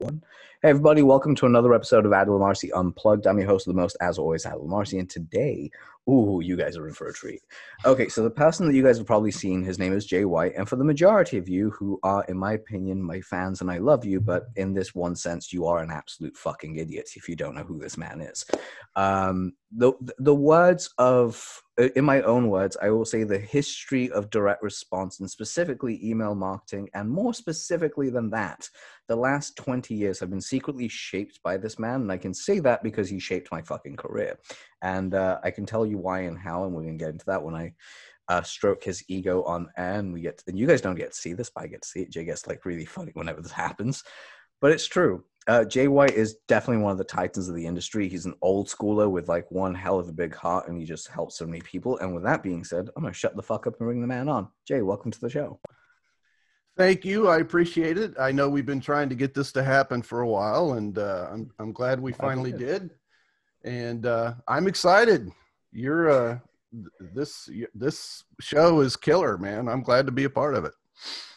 One. Hey, everybody, welcome to another episode of Adil Amarsi Unplugged. I'm your host of the most, as always, Adil Amarsi, and today, ooh, you guys are in for a treat. Okay, so the person that you guys have probably seen, his name is Jay White, and for the majority of you who are, in my opinion, my fans, and I love you, but in this one sense, you are an absolute fucking idiot if you don't know who this man is. Um, the the words of in my own words, I will say the history of direct response and specifically email marketing, and more specifically than that, the last 20 years have been secretly shaped by this man. And I can say that because he shaped my fucking career. And uh, I can tell you why and how, and we're going to get into that when I uh, stroke his ego on air. And we get, to, and you guys don't get to see this, but I get to see it. Jay gets like really funny whenever this happens. But it's true. Uh, Jay White is definitely one of the titans of the industry. He's an old schooler with like one hell of a big heart, and he just helps so many people. And with that being said, I'm gonna shut the fuck up and bring the man on. Jay, welcome to the show. Thank you. I appreciate it. I know we've been trying to get this to happen for a while, and uh, I'm I'm glad we finally did. And uh, I'm excited. You're uh, this this show is killer, man. I'm glad to be a part of it.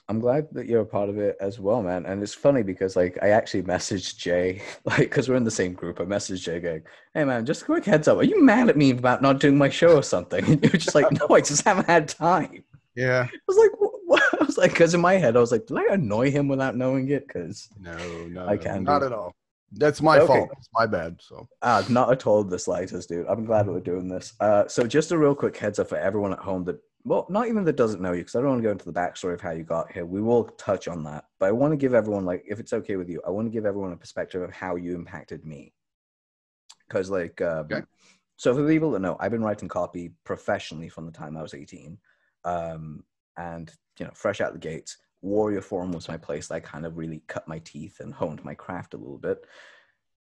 I'm glad that you're a part of it as well, man. And it's funny because like I actually messaged Jay, like because we're in the same group. I messaged Jay going, "Hey man, just a quick heads up. Are you mad at me about not doing my show or something?" And you're just like, "No, I just haven't had time." Yeah. I was like, what? I was like, because in my head, I was like, did I annoy him without knowing it? Because no, no, I can't. Not at all. That's my okay. fault. It's my bad. So, uh, not at all the slightest, dude. I'm glad we're doing this. Uh, so, just a real quick heads up for everyone at home that, well, not even that doesn't know you, because I don't want to go into the backstory of how you got here. We will touch on that, but I want to give everyone, like, if it's okay with you, I want to give everyone a perspective of how you impacted me. Because, like, um, okay. so for the people that know, I've been writing copy professionally from the time I was 18. Um, and you know, fresh out the gates, Warrior Forum was my place. I kind of really cut my teeth and honed my craft a little bit.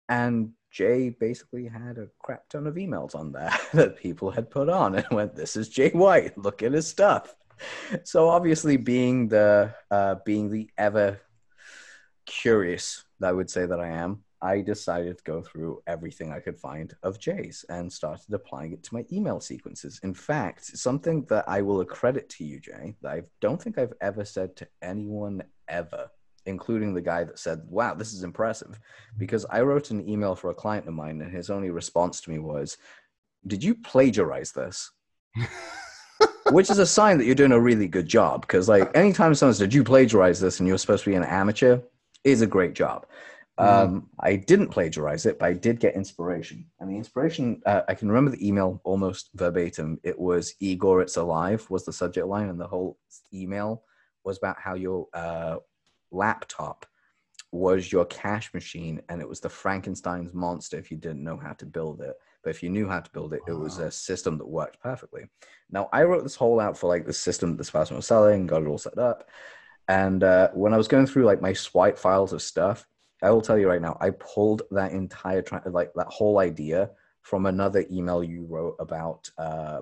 And Jay basically had a crap ton of emails on that that people had put on and went, "This is Jay White. Look at his stuff." So obviously, being the uh, being the ever curious, I would say that I am. I decided to go through everything I could find of Jay's and started applying it to my email sequences. In fact, something that I will accredit to you, Jay, that I don't think I've ever said to anyone ever, including the guy that said, Wow, this is impressive. Because I wrote an email for a client of mine, and his only response to me was, Did you plagiarize this? Which is a sign that you're doing a really good job. Because, like, anytime someone says, Did you plagiarize this? and you're supposed to be an amateur, is a great job. Mm. Um, I didn't plagiarize it, but I did get inspiration. And the inspiration, uh, I can remember the email almost verbatim. It was Igor, it's alive, was the subject line. And the whole email was about how your uh, laptop was your cash machine and it was the Frankenstein's monster if you didn't know how to build it. But if you knew how to build it, it was a system that worked perfectly. Now, I wrote this whole out for like the system that this person was selling, got it all set up. And uh, when I was going through like my swipe files of stuff, I will tell you right now, I pulled that entire tra- like that whole idea from another email you wrote about uh,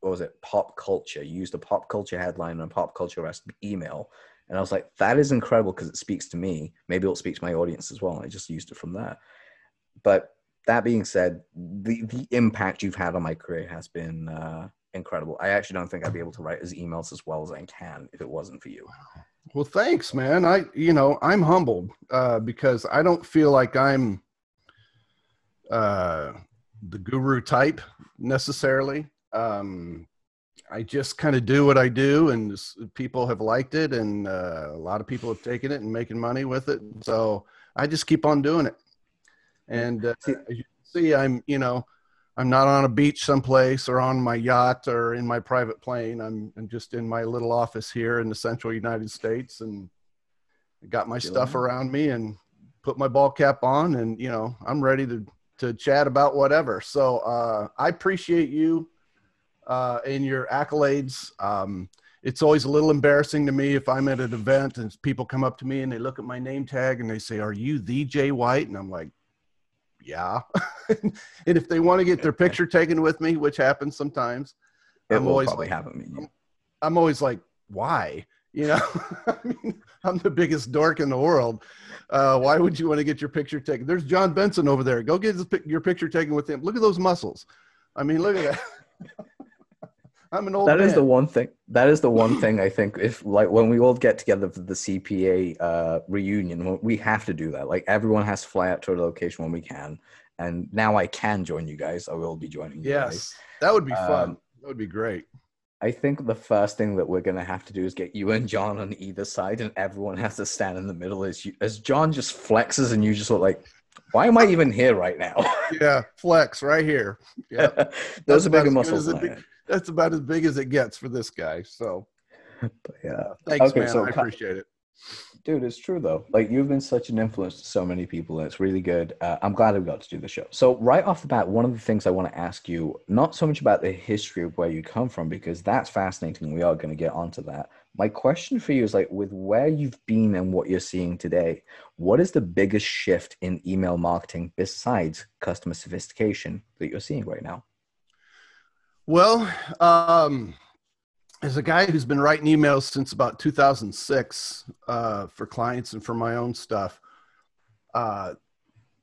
what was it? Pop culture. You used a pop culture headline and a pop culture email, and I was like, that is incredible because it speaks to me. Maybe it'll speak to my audience as well. I just used it from there. But that being said, the the impact you've had on my career has been uh, incredible. I actually don't think I'd be able to write as emails as well as I can if it wasn't for you. Well, thanks, man. I, you know, I'm humbled uh, because I don't feel like I'm uh, the guru type necessarily. Um, I just kind of do what I do, and people have liked it, and uh, a lot of people have taken it and making money with it. So I just keep on doing it. And uh, as you see, I'm, you know, I'm not on a beach someplace or on my yacht or in my private plane. I'm, I'm just in my little office here in the central United States and got my stuff around me and put my ball cap on and you know I'm ready to to chat about whatever. So uh, I appreciate you uh, and your accolades. Um, it's always a little embarrassing to me if I'm at an event and people come up to me and they look at my name tag and they say, "Are you the Jay White?" And I'm like, yeah. and if they want to get their picture taken with me, which happens sometimes, it I'm always like, happen. I'm, I'm always like, why? You know, I mean, I'm the biggest dork in the world. Uh, why would you want to get your picture taken? There's John Benson over there. Go get his, your picture taken with him. Look at those muscles. I mean, look at that. I'm an old. That is man. the one thing. That is the one thing I think. If like when we all get together for the CPA uh, reunion, we have to do that. Like everyone has to fly out to a location when we can. And now I can join you guys. I will be joining you guys. Yes, that would be fun. Um, that would be great. I think the first thing that we're gonna have to do is get you and John on either side, and everyone has to stand in the middle. As you, as John just flexes, and you just look like, "Why am I even here right now?" Yeah, flex right here. Yeah, Those are about bigger muscles it than I that's about as big as it gets for this guy. So But yeah, thanks, Okay, man. so I appreciate it. dude, it's true though. Like you've been such an influence to so many people, and it's really good. Uh, I'm glad we got to do the show. So right off the bat, one of the things I want to ask you, not so much about the history of where you come from, because that's fascinating. We are going to get onto that. My question for you is like, with where you've been and what you're seeing today, what is the biggest shift in email marketing besides customer sophistication that you're seeing right now? Well, um, as a guy who's been writing emails since about 2006 uh, for clients and for my own stuff, uh,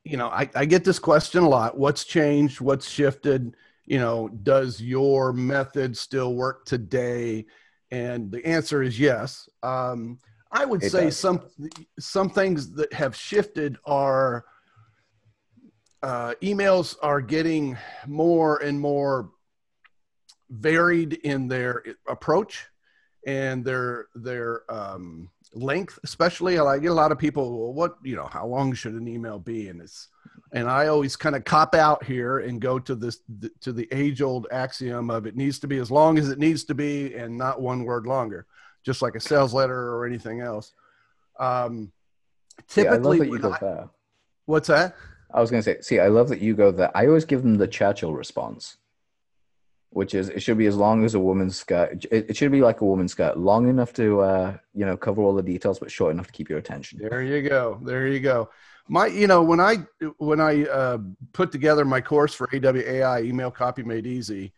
you know, I, I get this question a lot. What's changed? What's shifted? You know, does your method still work today? And the answer is yes. Um, I would It say does. some some things that have shifted are uh, emails are getting more and more varied in their approach and their their um, length especially i get a lot of people well what you know how long should an email be and it's and i always kind of cop out here and go to this to the age old axiom of it needs to be as long as it needs to be and not one word longer just like a sales letter or anything else um See, I love typically that you go I- there. what's that I was going to say, see, I love that you go there. I always give them the Churchill response, which is it should be as long as a woman's skirt. It, it should be like a woman's skirt, long enough to, uh, you know, cover all the details, but short enough to keep your attention. There you go. There you go. My, you know, when I when I uh, put together my course for AWAI, Email Copy Made Easy,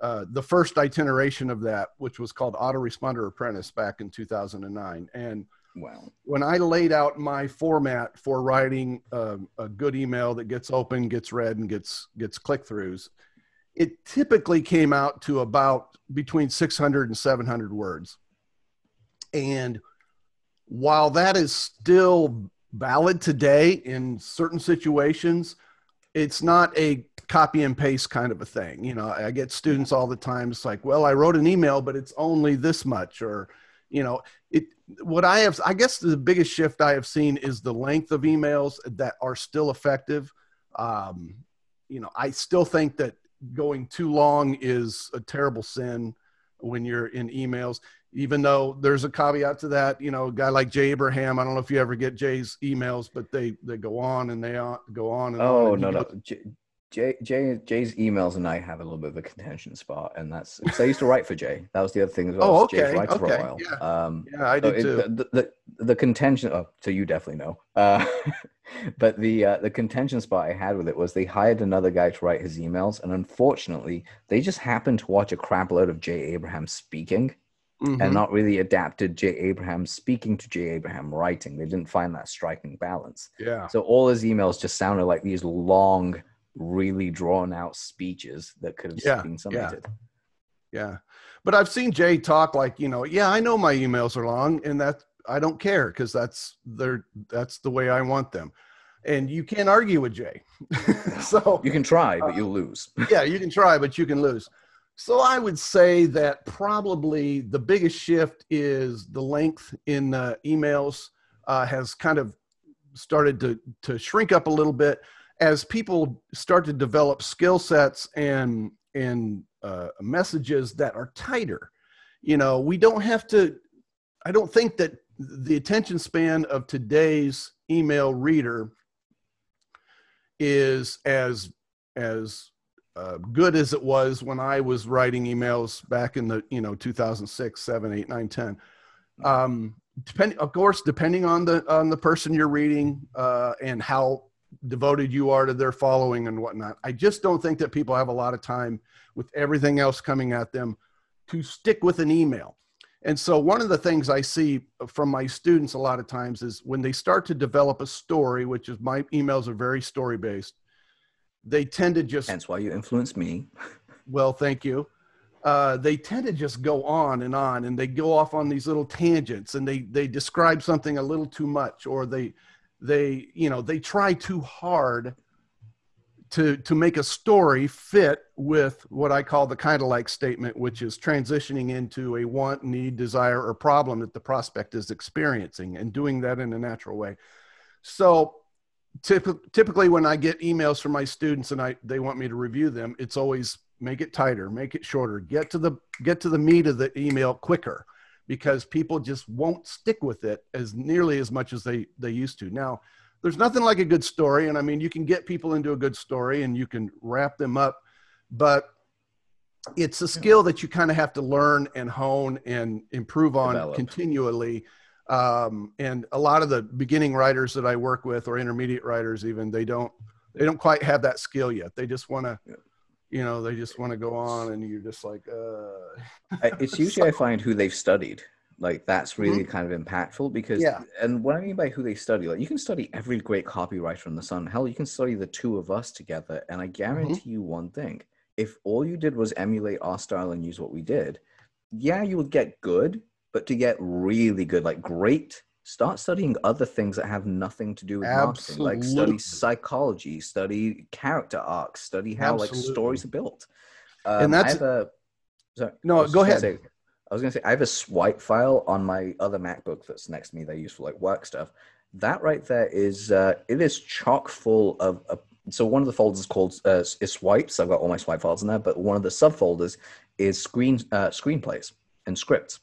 uh, the first iteration of that, which was called Autoresponder Apprentice, back in 2009, and Wow. when I laid out my format for writing um, a good email that gets open, gets read, and gets gets click throughs, it typically came out to about between 600 and 700 words. And while that is still valid today in certain situations, it's not a copy and paste kind of a thing. You know, I get students all the time. It's like, well, I wrote an email, but it's only this much, or you know, it. What I have, I guess, the biggest shift I have seen is the length of emails that are still effective. Um, you know, I still think that going too long is a terrible sin when you're in emails. Even though there's a caveat to that, you know, a guy like Jay Abraham. I don't know if you ever get Jay's emails, but they they go on and they on, go on and on. Oh and no no. Jay, Jay Jay's emails and I have a little bit of a contention spot, and that's because I used to write for Jay. That was the other thing as well. Oh, was Jay's okay, for a okay, while. yeah. Um, Yeah, I so do it- too. the, the, the, the contention. Oh, so you definitely know. Uh, but the uh, the contention spot I had with it was they hired another guy to write his emails, and unfortunately, they just happened to watch a crap load of Jay Abraham speaking, Mhm. and not really adapted Jay Abraham speaking to Jay Abraham writing. They didn't find that striking balance. yeah, So all his emails just sounded like these long, really drawn out speeches that could have Yeah, been yeah. yeah. But I've seen Jay talk like, you know, yeah, I know my emails are long, and that I don't care because that's their that's the way I want them, and you can't argue with Jay. so You can try, but Uh, you'll lose. yeah, you can try, but you can lose. So I would say that probably the biggest shift is the length in uh, emails uh, has kind of started to to shrink up a little bit as people start to develop skill sets and and uh, messages that are tighter. You know, we don't have to. I don't think that the attention span of today's email reader is as as uh, good as it was when I was writing emails back in the you know 2006, 7, 8, 9, 10. Um, depending, of course, depending on the on the person you're reading uh, and how devoted you are to their following and whatnot. I just don't think that people have a lot of time with everything else coming at them to stick with an email. And so, one of the things I see from my students a lot of times is when they start to develop a story, which is my emails are very story based, they tend to just. That's why you influenced me. well, thank you. uh, they tend to just go on and on and they go off on these little tangents and they they describe something a little too much or they they you know they try too hard to to make a story fit with what I call the kind of like statement, which is transitioning into a want, need, desire, or problem that the prospect is experiencing, and doing that in a natural way. So, typ- typically, when I get emails from my students and I they want me to review them, it's always make it tighter, make it shorter, get to the get to the meat of the email quicker, because people just won't stick with it as nearly as much as they they used to now there's nothing like a good story. And I mean, you can get people into a good story and you can wrap them up, but it's a skill that you kind of have to learn and hone and improve on Develop. continually. Um, and a lot of the beginning writers that I work with or intermediate writers, even they don't, they don't quite have that skill yet. They just want to, yeah. you know, they just want to go on and you're just like, uh, it's usually so, I find who they've studied like that's really mm-hmm. kind of impactful because yeah. and what I mean by who they study, like you can study every great copywriter in the sun. Hell, you can study the two of us together, and I mm-hmm. guarantee mm-hmm. you one thing: if all you did was emulate our style and use what we did, yeah, you would get good. But to get really good, like great, start studying other things that have nothing to do with Absolutely. marketing. Like study psychology, study character arcs, study how Absolutely. like stories are built. Um, and that's a, sorry, no. Go ahead. Say, I was gonna say I have a swipe file on my other MacBook that's next to me that I use for like work stuff. That right there is uh, it is chock full of. Uh, so one of the folders is called uh, is swipes. I've got all my swipe files in there, but one of the subfolders is screen uh, screenplays and scripts.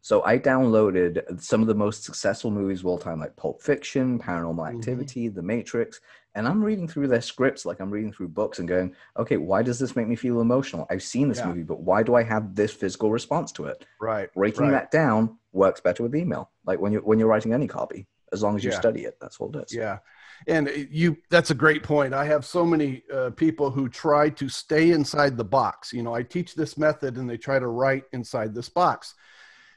So I downloaded some of the most successful movies of all time, like Pulp Fiction, Paranormal mm-hmm. Activity, mm-hmm. The Matrix, and I'm reading through their scripts like I'm reading through books and going, okay, why does this make me feel emotional? I've seen this yeah. movie, but why do I have this physical response to it? Right. Breaking right. that down works better with email. Like when you're when you're writing any copy, as long as you yeah. study it, that's all it is. Yeah. And you that's a great point. I have so many uh, people who try to stay inside the box. You know, I teach this method and they try to write inside this box.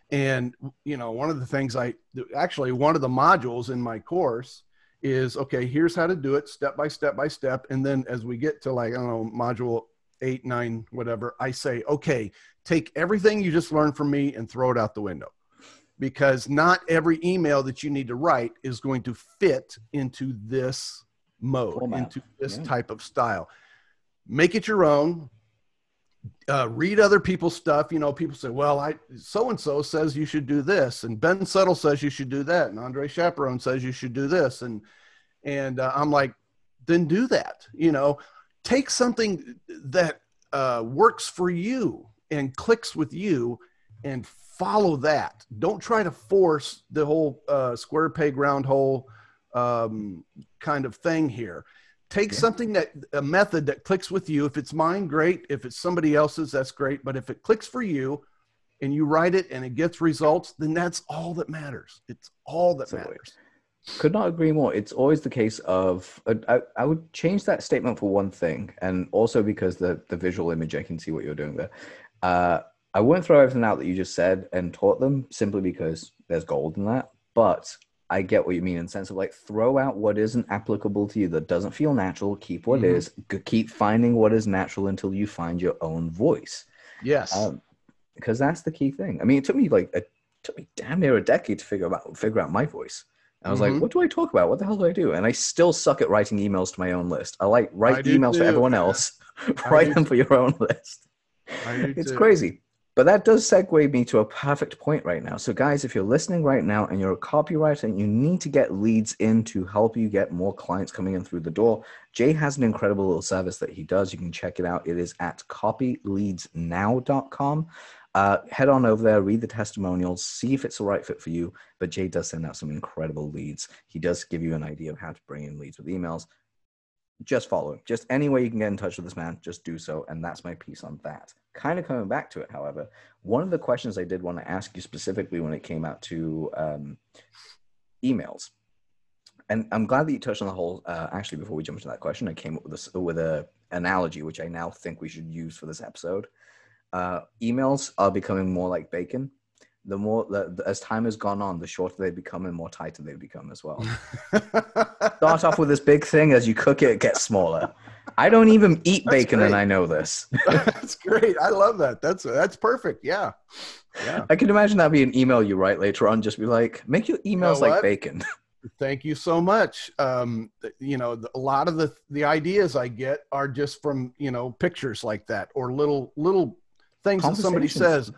And you know, one of the things I actually one of the modules in my course is okay, here's how to do it step by step by step. And then as we get to like, I don't know, module eight, nine, whatever, I say, okay, take everything you just learned from me and throw it out the window. Because not every email that you need to write is going to fit into this mode, Format. into this yeah. type of style. Make it your own. Uh, read other people's stuff. You know, people say, "Well, I so and so says you should do this, and Ben Settle says you should do that, and Andre Chaperon says you should do this," and and uh, I'm like, then do that. You know, take something that uh, works for you and clicks with you, and follow that. Don't try to force the whole uh, square peg round hole um, kind of thing here take yeah. something that a method that clicks with you. If it's mine great. If it's somebody else's that's great. But if it clicks for you and you write it and it gets results then that's all that matters. It's all that matters. Could not agree more. It's always the case of uh, I, I would change that statement for one thing and also because the the visual image i can see what you're doing there. Uh, i won't throw everything out that you just said and taught them simply because there's gold in that but I get what you mean in the sense of like throw out what isn't applicable to you that doesn't feel natural. Keep what mm-hmm. is. Keep finding what is natural until you find your own voice. Yes, um, because that's the key thing. I mean, it took me like it took me damn near a decade to figure out figure out my voice. I was mm-hmm. like, what do I talk about? What the hell do I do? And I still suck at writing emails to my own list. I like write I emails for everyone else, write them for your own list. It's too. crazy. But that does segue me to a perfect point right now. So, guys, if you're listening right now and you're a copywriter and you need to get leads in to help you get more clients coming in through the door, Jay has an incredible little service that he does. You can check it out. It is at copyleadsnow.com. Uh, head on over there, read the testimonials, see if it's the right fit for you. But Jay does send out some incredible leads. He does give you an idea of how to bring in leads with emails just follow him. Just any way you can get in touch with this man, just do so. And that's my piece on that. Kind of coming back to it, however, one of the questions I did want to ask you specifically when it came out to um, emails, and I'm glad that you touched on the whole. Uh, actually, before we jump into that question, I came up with this with a analogy which I now think we should use for this episode. Uh, emails are becoming more like bacon the more the, the, as time has gone on, the shorter they become and more tighter they become as well. Start off with this big thing as you cook it, it gets smaller. I don't even eat That's bacon, and. I know this. That's great. I love that. That's that's perfect. Yeah. Yeah. I can imagine that be an email you write later on. Just be like, make your emails like bacon. Thank you so much. Um, you know, a lot of the the ideas I get are just from you know pictures like that or little little things that somebody says.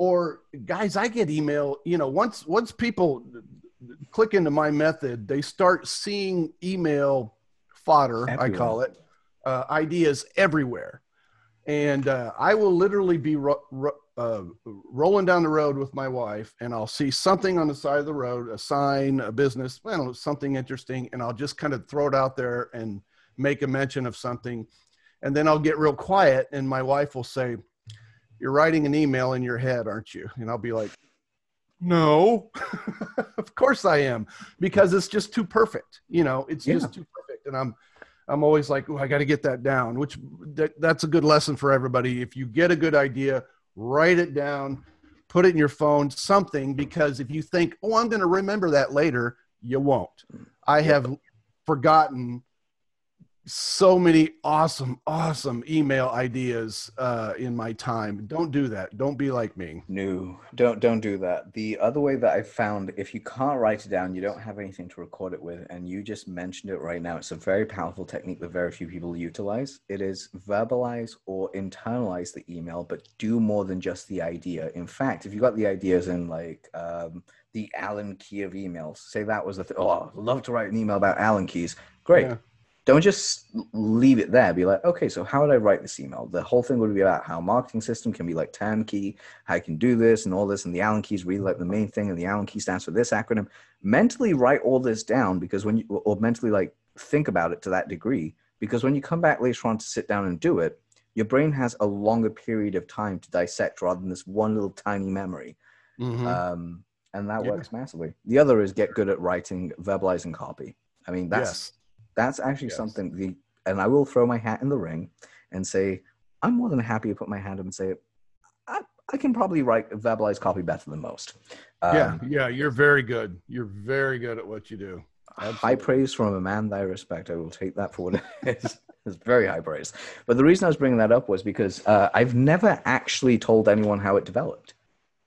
Or guys, I get email. You know, once once people click into my method, they start seeing email fodder. I call it uh, ideas everywhere, and uh, I will literally be ro- ro- uh, rolling down the road with my wife, and I'll see something on the side of the road, a sign, a business, I don't know, something interesting, and I'll just kind of throw it out there and make a mention of something, and then I'll get real quiet, and my wife will say, "You're writing an email in your head, aren't you?" And I'll be like. No, of course I am, because it's just too perfect. You know, it's Yeah. just too perfect, and I'm I'm always like, oh, I got to get that down, which that, that's a good lesson for everybody. If you get a good idea, write it down, put it in your phone, something, because if you think, oh, I'm going to remember that later, you won't. I have forgotten so many awesome, awesome email ideas uh, in my time. Don't do that. Don't be like me. No, don't don't do that. The other way that I've found, if you can't write it down, you don't have anything to record it with, and you just mentioned it right now. It's a very powerful technique that very few people utilize. It is verbalize or internalize the email, but do more than just the idea. In fact, if you got the ideas in like um, the Allen key of emails, say that was the th- oh, I'd love to write an email about Allen keys. Great. Yeah. Don't just leave it there. Be like, okay, so how would I write this email? The whole thing would be about how a marketing system can be like turnkey, how I can do this and all this, and the Allen key is really like the main thing, and the Allen key stands for this acronym. Mentally write all this down because when you or mentally like think about it to that degree, because when you come back later on to sit down and do it, your brain has a longer period of time to dissect rather than this one little tiny memory. Mhm. Um, and that Yeah. works massively. The other is get good at writing, verbalizing copy. I mean, that's yes. That's actually Yes. something the and I will throw my hat in the ring and say I'm more than happy to put my hand up and say I, I can probably write verbalize copy better than most. Um, yeah. Yeah. You're very good. You're very good at what you do. high praise from a man that I respect. I will take that for what it is. It's very high praise. But the reason I was bringing that up was because uh, I've never actually told anyone how it developed.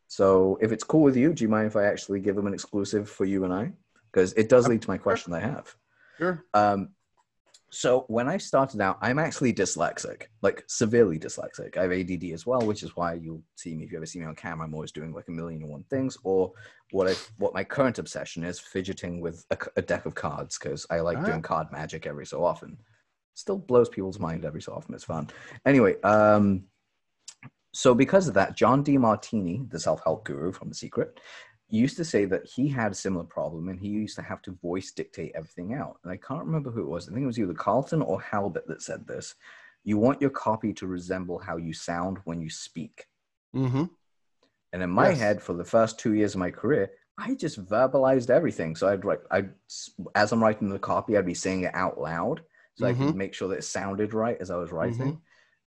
So if it's cool with you, do you mind if I actually give them an exclusive for you and I? Because it does lead to my question I have. Sure. Um, so when I started out, I'm actually dyslexic, like severely dyslexic. I have ADD as well, which is why you'll see me if you ever see me on camera. I'm always doing like a million and one things, or what I what my current obsession is fidgeting with a deck of cards because I like Ah. doing card magic every so often. Still blows people's mind every so often. It's fun. Anyway, um, so because of that, John Demartini, the self-help guru from The Secret, used to say that he had a similar problem and he used to have to voice dictate everything out. And I can't remember who it was. I think it was either Carlton or Halbert that said this. You want your copy to resemble how you sound when you speak. Mm-hmm. And in my Yes. head, for the first two years of my career, I just verbalized everything. So I'd write, I, as I'm writing the copy, I'd be saying it out loud, so I could make sure that it sounded right as I was writing.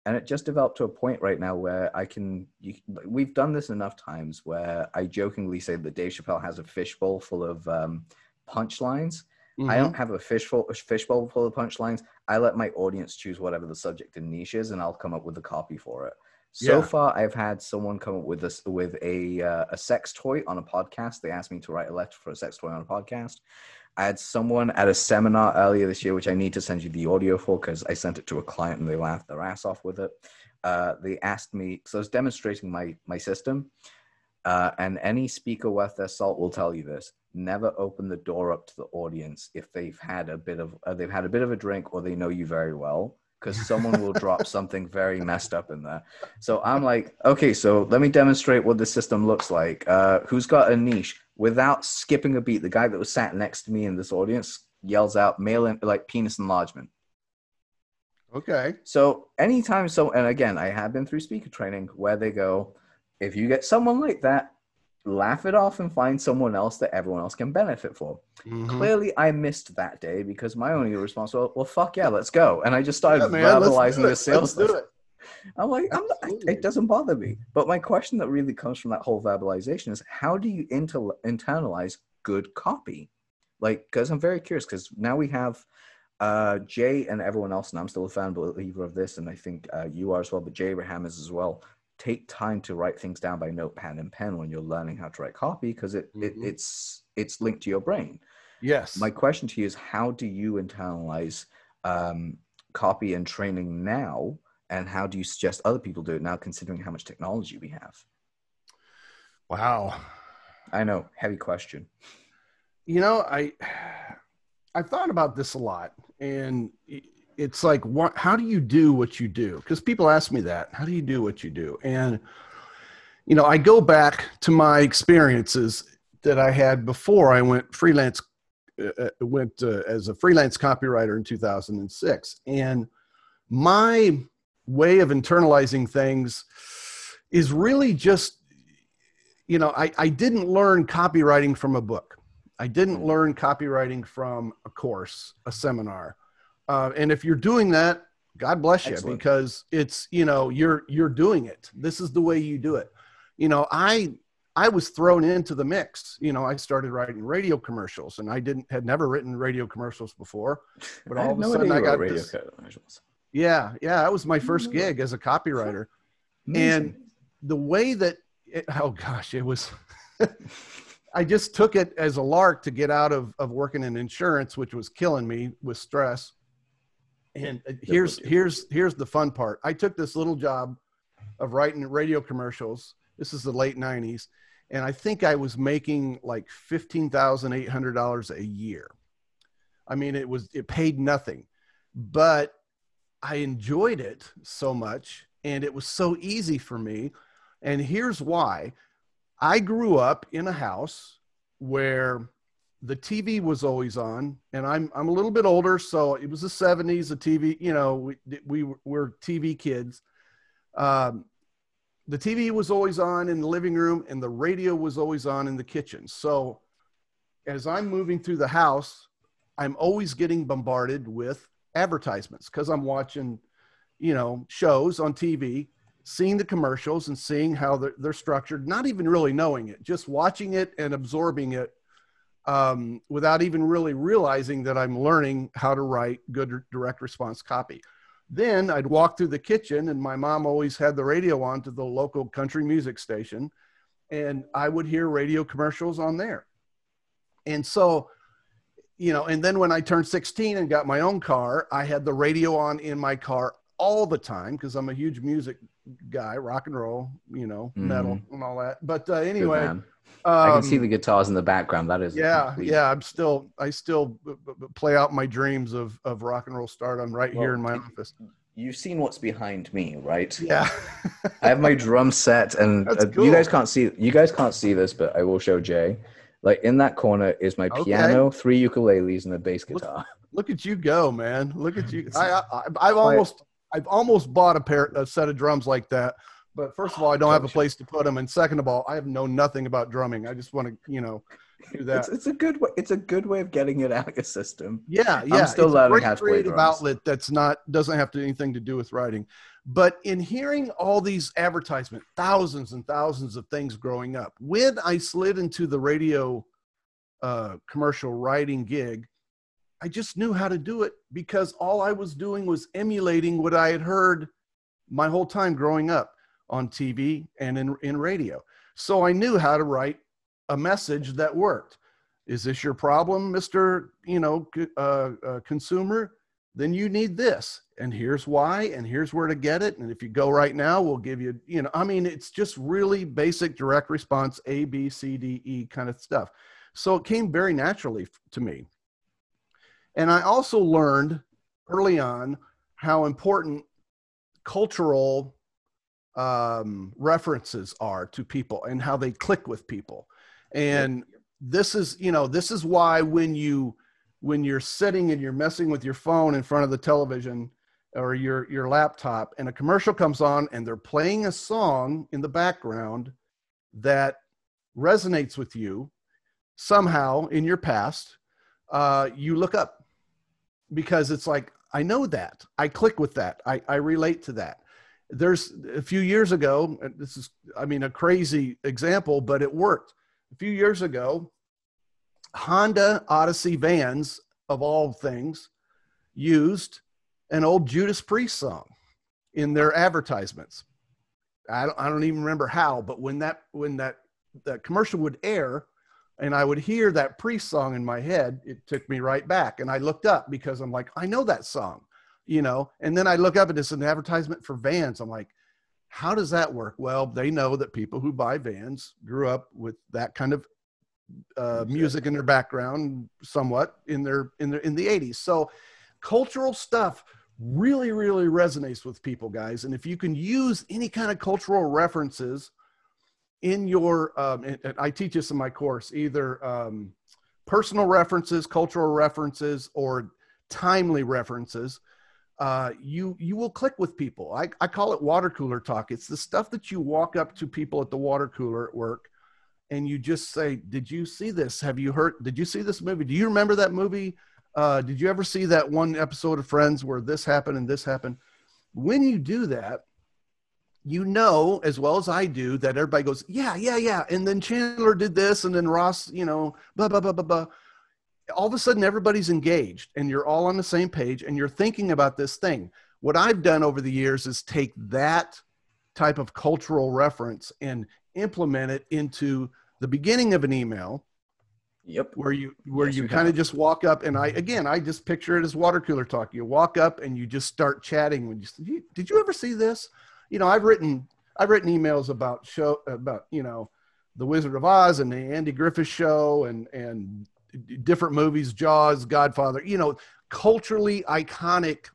And it just developed to a point right now where I can. You, we've done this enough times where I jokingly say that Dave Chappelle has a fishbowl full of um, punchlines. Mm-hmm. I don't have a fishbowl, a fishbowl full of punchlines. I let my audience choose whatever the subject and niche is, and I'll come up with the copy for it. So Yeah. far, I've had someone come up with this with a uh, a sex toy on a podcast. They asked me to write a letter for a sex toy on a podcast. I had someone at a seminar earlier this year, which I need to send you the audio for because I sent it to a client and they laughed their ass off with it. Uh, they asked me, so I was demonstrating my my system, uh, and any speaker worth their salt will tell you this: never open the door up to the audience if they've had a bit of uh, they've had a bit of a drink or they know you very well, because someone will drop something very messed up in there. So I'm like, okay, so let me demonstrate what the system looks like. Uh, who's got a niche? Without skipping a beat, the guy that was sat next to me in this audience yells out, "Male, en- like penis enlargement." Okay. So anytime so, and again, I have been through speaker training where they go, if you get someone like that, laugh it off and find someone else that everyone else can benefit for. Mhm. Clearly, I missed that day because my only response was, "Well, fuck yeah, let's go," and I just started Yeah, man, verbalizing the sales. Let's do it. I'm like, I'm not, it doesn't bother me. But my question that really comes from that whole verbalization is, how do you inter- internalize good copy? Like, because I'm very curious. Because now we have uh, Jay and everyone else, and I'm still a fan believer of this, and I think uh, you are as well, but Jay Abraham is as well. Take time to write things down by notepad and pen when you're learning how to write copy because it, it Mhm. it's it's linked to your brain. Yes. My question to you is how do you internalize um, copy and training now? And how do you suggest other people do it now, considering how much technology we have? wow. I know, heavy question. you know i i've thought about this a lot and it's like what how do you do what you do because people ask me that how do you do what you do and you know i go back to my experiences that i had before i went freelance uh, uh, went uh, as a freelance copywriter in 2006 and my way of internalizing things is really just you know i, I didn't learn copywriting from a book I didn't Mhm. learn copywriting from a course, a seminar. Uh, and if you're doing that, God bless you, Excellent. because it's you know you're you're doing it. This is the way you do it. You know, I I was thrown into the mix. You know, I started writing radio commercials, and I didn't had never written radio commercials before. But all of a sudden, I got radio this- commercials. Yeah, yeah, that was my first gig as a copywriter. And the way that it, oh gosh it was i just took it as a lark to get out of, of working in insurance which was killing me with stress. And uh, here's here's here's the fun part. I took this little job of writing radio commercials. This is the late 90s and i think i was making like $15800 a year. I mean it was it paid nothing. But i enjoyed it so much and it was so easy for me and here's why I grew up in a house where the TV was always on, and I'm I'm a little bit older, so it was the 70s. The TV, you know, we we were TV kids. Um, the TV was always on in the living room, and the radio was always on in the kitchen. So, as I'm moving through the house, I'm always getting bombarded with advertisements because I'm watching, you know, shows on TV seeing the commercials and seeing how they're, they're structured, not even really knowing it, just watching it and absorbing it um, without even really realizing that I'm learning how to write good direct response copy. Then I'd walk through the kitchen, and my mom always had the radio on to the local country music station, and I would hear radio commercials on there. And so, you know, and then when I turned 16 and got my own car, I had the radio on in my car all the time because I'm a huge music guy, rock and roll, you know, metal and all that. But uh, anyway, man. I can um, see the guitars in the background. That is yeah, complete- yeah. I'm still, I still b- b- b- play out my dreams of of rock and roll stardom right Well, here in my it- office. You've seen what's behind me, right? Yeah, I have my drum set, and uh, cool. you guys can't see. You guys can't see this, but I will show Jay. Like in that corner is my Okay. piano, three ukuleles, and a bass guitar. look at you go, man. Look at you. It's I, I I've almost I've almost bought a pair a set of drums like that. But first of all, I don't have a place to put them, and second of all, I have known nothing about drumming. I just want to, you know, do that. It's, it's a good way. It's a good way of getting it out of your system. Yeah, yeah. still it's learning a great how to play creative drums. outlet that's not doesn't have to anything to do with writing. But in hearing all these advertisement, thousands and thousands of things growing up, when I slid into the radio uh, commercial writing gig, I just knew how to do it because all I was doing was emulating what I had heard my whole time growing up on TV and in, in radio. So I knew how to write a message that worked. Is this your problem, Mr. You know, uh, uh, consumer? Then you need this, and here's why, and here's where to get it. And if you go right now, we'll give you, you know, I mean, it's just really basic direct response A, B, C, D, E kind of stuff. So it came very naturally to me. And I also learned early on how important cultural um, references are to people and how they click with people. And this is, you know, this is why when you when you're sitting and you're messing with your phone in front of the television or your your laptop and a commercial comes on and they're playing a song in the background that resonates with you somehow in your past, uh, you look up because it's like I know that I click with that I, I relate to that. There's a few years ago. This is I mean a crazy example, but it worked. A few years ago, Honda Odyssey vans of all things used an old Judas Priest song in their advertisements. I don't, I don't even remember how, but when that when that that commercial would air, and I would hear that Priest song in my head, it took me right back. And I looked up because I'm like, I know that song, you know. And then I look up and it's an advertisement for Vans. I'm like, how does that work? Well, they know that people who buy Vans grew up with that kind of uh, music in their background, somewhat in their in their in the 80s. So, cultural stuff really really resonates with people guys. And if you can use any kind of cultural references in your um, and, i teach this in my course either um, personal references cultural references or timely references uh, you you will click with people. I, I call it water cooler talk. It's the stuff that you walk up to people at the water cooler at work and you just say did you see this? Have you heard did you see this movie? Do you remember that movie uh, did you ever see that one episode of Friends where this happened and this happened? When you do that, you know as well as I do that everybody goes, yeah, yeah, yeah. And then Chandler did this, and then Ross, you know, blah, blah, blah, blah, blah. All of a sudden, everybody's engaged and you're all on the same page and you're thinking about this thing. What I've done over the years is take that type of cultural reference and implement it into the beginning of an email Yep. Where you where Yes, you kind of just walk up and I again I just picture it as water cooler talk. You walk up and you just start chatting. When you, did you did you ever see this? You know I've written I've written emails about show about you know the Wizard of Oz and the Andy Griffith Show and and different movies, Jaws, Godfather. You know culturally iconic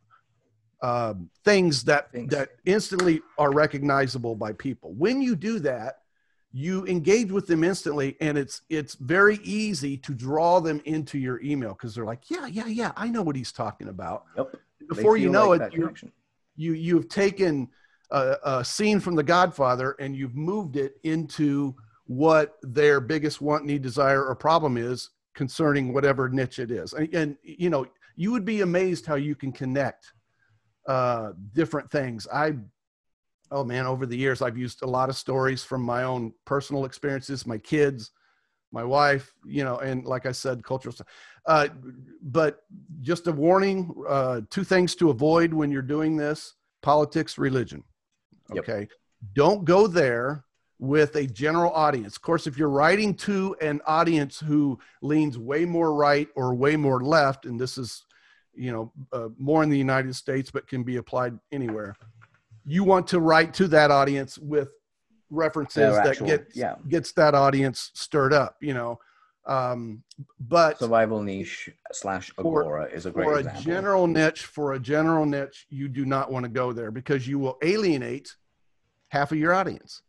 um, things that Things. that instantly are recognizable by people. When you do that, you engage with them instantly, and it's it's very easy to draw them into your email because they're like, yeah, yeah, yeah, I know what he's talking about. Yep. Before you know like it, you're, you you've taken a, a scene from The Godfather and you've moved it into what their biggest want, need, desire, or problem is concerning whatever niche it is. And, and you know, you would be amazed how you can connect uh, different things. I, oh man, over the years, I've used a lot of stories from my own personal experiences, my kids, my wife, you know, and like I said, cultural stuff. Uh, but just a warning: uh, two things to avoid when you're doing this: politics, religion. Yep. Okay, don't go there with a general audience. Of course, if you're writing to an audience who leans way more right or way more left, and this is, you know, uh, more in the United States, but can be applied anywhere. You want to write to that audience with references that actual- get yeah. gets that audience stirred up. You know, um, but Survival niche slash For- agora is a great for a example. general niche, for a general niche, you do not want to go there because you will alienate half of your audience.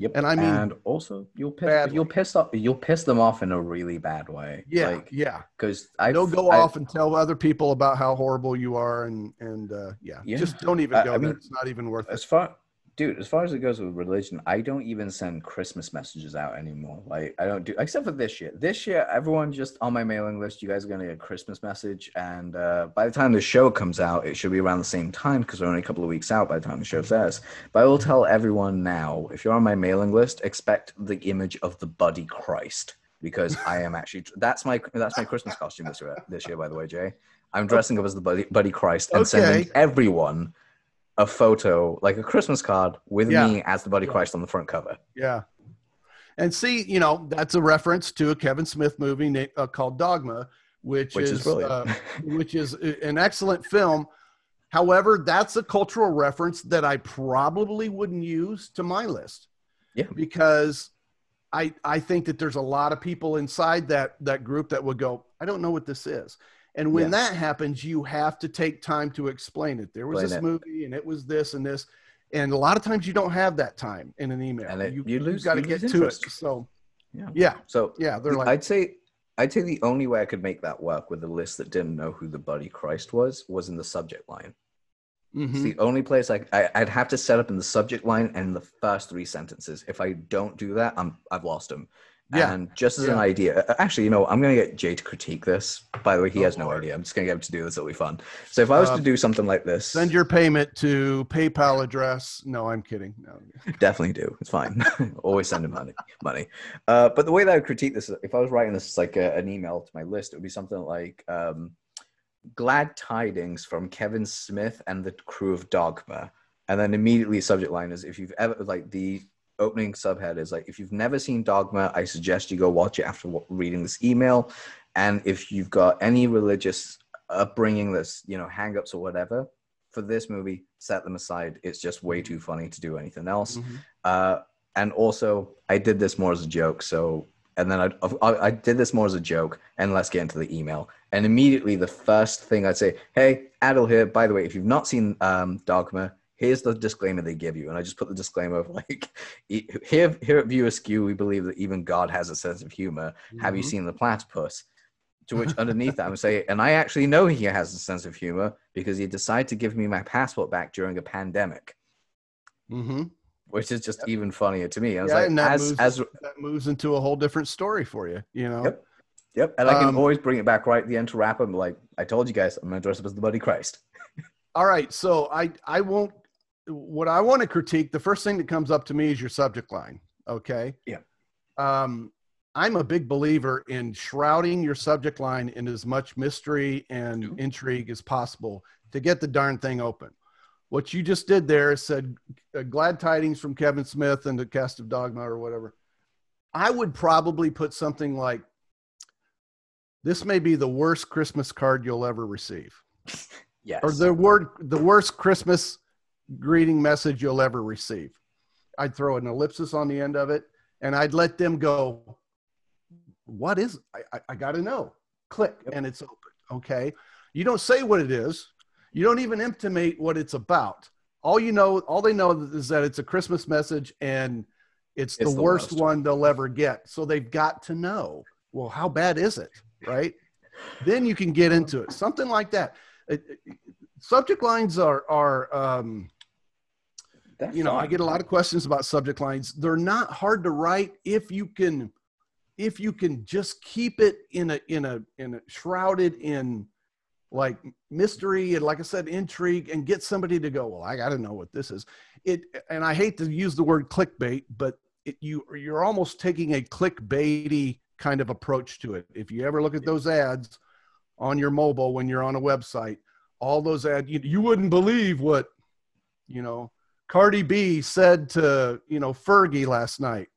Yep. and I mean and also you'll piss badly. you'll piss off you'll piss them off in a really bad way. Yeah, Like yeah. because I Don't go I- off and tell other people about how horrible you are, and and uh, yeah. Yeah. just don't even I- go I there. mean, It's not even worth it. as far dude as far as it goes with religion i don't even send christmas messages out anymore. Like i don't do except for this year. This year everyone just on my mailing list you guys are going to get a christmas message. And uh, by the time the show comes out it should be around the same time because we're only a couple of weeks out by the time the show airs. But i will tell everyone now if you're on my mailing list expect the image of the buddy christ. Because i am actually that's my that's my christmas costume this year this year by the way jay. I'm dressing up as the buddy, buddy christ and sending everyone a photo, like a Christmas card, with Yeah. me as the Buddy. Christ on the front cover. Yeah. And see, you know, that's a reference to a Kevin Smith movie uh, called Dogma, which, Which is is, uh, which is an excellent film. However, that's a cultural reference that I probably wouldn't use to my list. Yeah. Because I I think that there's a lot of people inside that that group that would go, I don't know what this is. And when Yeah. that happens, you have to take time to explain it. There was Explain this it. movie and it was this and this. And a lot of times you don't have that time in an email. And it- you, you lose- got to get to it. So Yeah. yeah, So yeah, they're like, I'd say I'd say the only way I could make that work with a list that didn't know who the Buddy Christ was was in the subject line. It's mhm. the only place I, I I'd have to set up in the subject line and the first three sentences. If I don't do that, I'm I've lost him. Yeah. And just as an idea, uh, actually, you know, I'm gonna get Jay to critique this. By the way, he Oh, has no Lord. idea. I'm just gonna get him to do this. It'll be fun. So if I was Um, to do something like this, send your payment to PayPal address. No, I'm kidding. No. Definitely do. It's fine. Always send him money. Money. Uh, but the way that I would critique this, if I was writing this like a, an email to my list, it would be something like, um, glad tidings from Kevin Smith and the crew of Dogma. And then immediately subject line is if you've ever like the opening subhead is like if you've never seen Dogma, I suggest you go watch it after reading this email. And if you've got any religious upbringing that's you know hangups or whatever for this movie, set them aside. It's just way too funny to do anything else. Mm-hmm. Uh, and also, I did this more as a joke. So, and then I, I, I did this more as a joke. And let's get into the email. And immediately, the first thing I'd say, "Hey, Adil here. By the way, if you've not seen um, Dogma, here's the disclaimer they give you." And I just put the disclaimer of like, "Here, here at View Askew, we believe that even God has a sense of humor. Mm-hmm. Have you mm-hmm. seen the platypus?" To which underneath that, I would say, and I actually know he has a sense of humor because he decided to give me my passport back during a pandemic. Mm-hmm. Which is just yep. even funnier to me. I was yeah, like, and that, as, moves, as, that moves into a whole different story for you, you know? Yep. Yep. And I can um, always bring it back right at the end to wrap up. Like, I told you guys, I'm going to dress up as the Buddy Christ. all right. So I, I won't, what I want to critique, the first thing that comes up to me is your subject line. Okay. Yeah. Um, I'm a big believer in shrouding your subject line in as much mystery and intrigue as possible to get the darn thing open. What you just did there said uh, glad tidings from Kevin Smith and the cast of Dogma or whatever. I would probably put something like this may be the worst Christmas card you'll ever receive. yes. Or the word the worst Christmas greeting message you'll ever receive. I'd throw an ellipsis on the end of it and I'd let them go what is I, I, I got to know. Click and it's open. Okay. You don't say what it is. You don't even intimate what it's about. All you know, all they know is that it's a Christmas message and it's, it's the, the, worst, worst one they'll ever get. So they've got to know. Well, how bad is it? Right. then you can get into it. Something like that. It, it, subject lines are are um, you know, I get a lot of questions about subject lines. They're not hard to write if you can if you can just keep it in a in a in a shrouded in like mystery and like I said, intrigue, and get somebody to go, well, I got to know what this is. It and I hate to use the word clickbait, but it, you you're almost taking a clickbaity kind of approach to it. If you ever look at those ads on your mobile when you're on a website, all those ads, you, you wouldn't believe what you know Cardi B said to you know Fergie last night.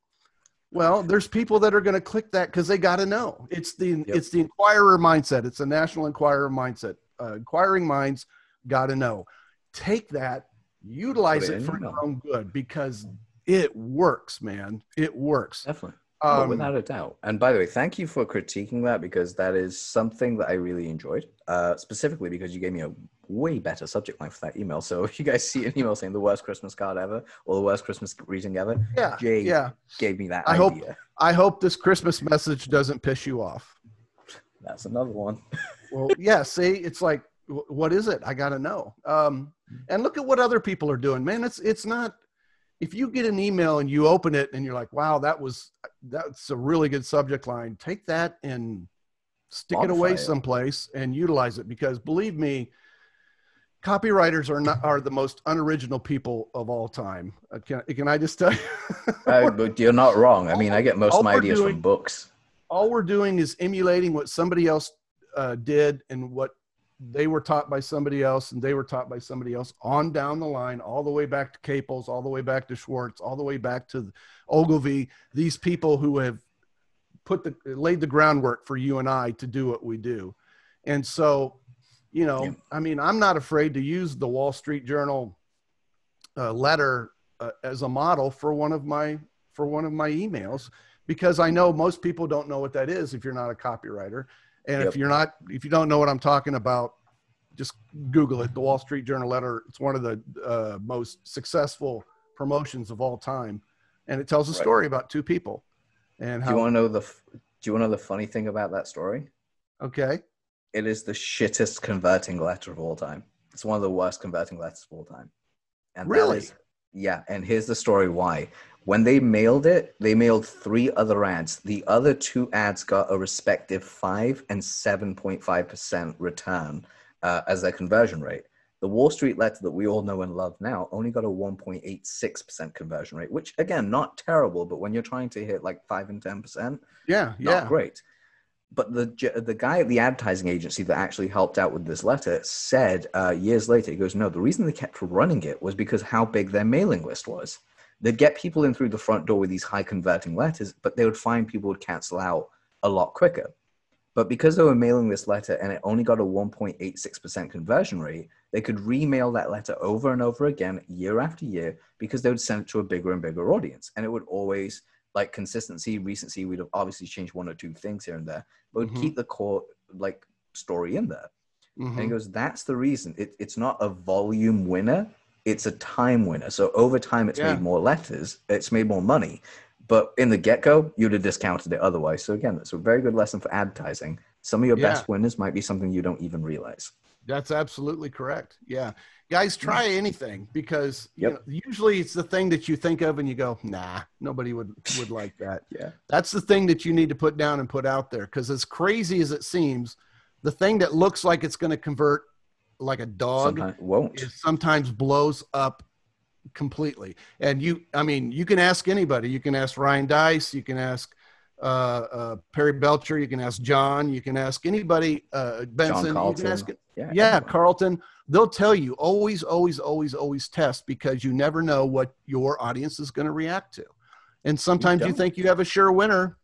Well, there's people that are going to click that because they got to know. It's the yep. it's the inquirer mindset. It's a National Enquirer mindset. Uh, inquiring minds got to know. Take that, utilize it, it for your own good because it works, man. It works. Definitely. Um, oh, without a doubt. And by the way, thank you for critiquing that because that is something that I really enjoyed. Uh, specifically because you gave me a way better subject line for that email. So if you guys see an email saying the worst Christmas card ever or the worst Christmas greeting ever, yeah, Jay yeah. gave me that I idea. Hope, I hope this Christmas message doesn't piss you off. That's another one. well, yeah. See, it's like, what is it? I got to know. Um, and look at what other people are doing, man. It's it's not. If you get an email and you open it and you're like, wow, that was that's a really good subject line. Take that and stick Modify it away someplace and utilize it because believe me, copywriters are not are the most unoriginal people of all time. Uh, can, can I just tell you? uh, but you're not wrong. I mean, I get most of my ideas doing, from books. All we're doing is emulating what somebody else uh, did and what they were taught by somebody else and they were taught by somebody else on down the line, all the way back to Caples, all the way back to Schwartz, all the way back to Ogilvy. These people who have put the laid the groundwork for you and I to do what we do. And so you know, yeah. I mean, I'm not afraid to use the Wall Street Journal uh, letter uh, as a model for one of my for one of my emails because I know most people don't know what that is if you're not a copywriter, and yep. if you're not if you don't know what I'm talking about, just Google it. The Wall Street Journal letter. It's one of the uh, most successful promotions of all time, and it tells a right. story about two people. And how, do you want to know the Do you want to know the funny thing about that story? Okay it is the shittest converting letter of all time. It's one of the worst converting letters of all time. And really? Is, yeah. And here's the story why. When they mailed it, they mailed three other ads. The other two ads got a respective 5 and 7.5% return uh, as their conversion rate. The Wall Street letter that we all know and love now only got a 1.86% conversion rate, which again, not terrible, but when you're trying to hit like 5 and 10%, yeah, not yeah. great but the the guy at the advertising agency that actually helped out with this letter said uh, years later, he goes, no, the reason they kept running it was because how big their mailing list was. They'd get people in through the front door with these high converting letters, but they would find people would cancel out a lot quicker. But because they were mailing this letter and it only got a 1.86% conversion rate, they could remail that letter over and over again, year after year, because they would send it to a bigger and bigger audience. And it would always, like consistency, recency, we'd have obviously changed one or two things here and there, but would Mhm. keep the core like story in there. And he Mhm. goes, that's the reason. It, it's not a volume winner, it's a time winner. So over time, it's Yeah. made more letters, it's made more money. But in the get go, you'd have discounted it otherwise. So again, that's a very good lesson for advertising. Some of your Yeah. best winners might be something you don't even realize. That's absolutely correct. Yeah. Guys, try anything because you know, usually it's the thing that you think of and you go, nah, nobody would, would like that. Yeah. That's the thing that you need to put down and put out there. Because as crazy as it seems, the thing that looks like it's going to convert like a dog Sometimes won't. sometimes blows up completely. And you, I mean, you can ask anybody. You can ask Ryan Deiss. You can ask uh, uh, Perry Belcher. You can ask John. You can ask anybody. Uh, Benson. You can ask Yeah. yeah. Carlton. They'll tell you always, always, always, always test because you never know what your audience is going to react to. And sometimes you don't. think you have a sure winner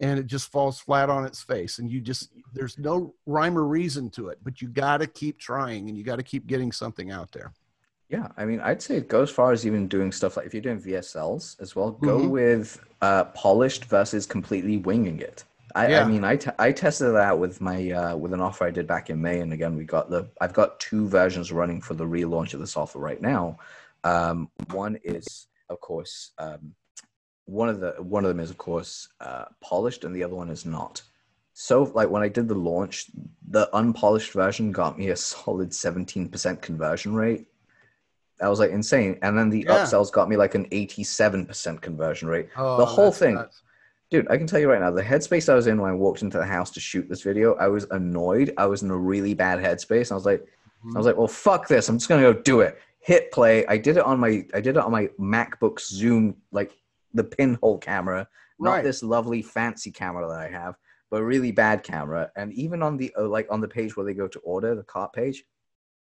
and it just falls flat on its face. And you just, there's no rhyme or reason to it, but you got to keep trying and you got to keep getting something out there. Yeah, I mean, I'd say it goes as far as even doing stuff like if you're doing VSLs as well, go Mhm. with uh, polished versus completely winging it. I, Yeah. I mean, I, t- I tested that out with my uh, with an offer I did back in May, and again, we got the I've got two versions running for the relaunch of this offer right now. Um, one is, of course, um, one of the one of them is of course uh, polished, and the other one is not. So, like when I did the launch, the unpolished version got me a solid seventeen percent conversion rate. That was like insane, and then the Yeah. upsells got me like an eighty-seven percent conversion rate. Oh, The whole thing. nuts. Dude, I can tell you right now, the headspace I was in when I walked into the house to shoot this video, I was annoyed. I was in a really bad headspace. I was like, I was like, well, fuck this. I'm just gonna go do it. Hit play. I did it on my I did it on my MacBook Zoom, like the pinhole camera, not Right. this lovely fancy camera that I have, but a really bad camera. And even on the uh, like on the page where they go to order the cart page,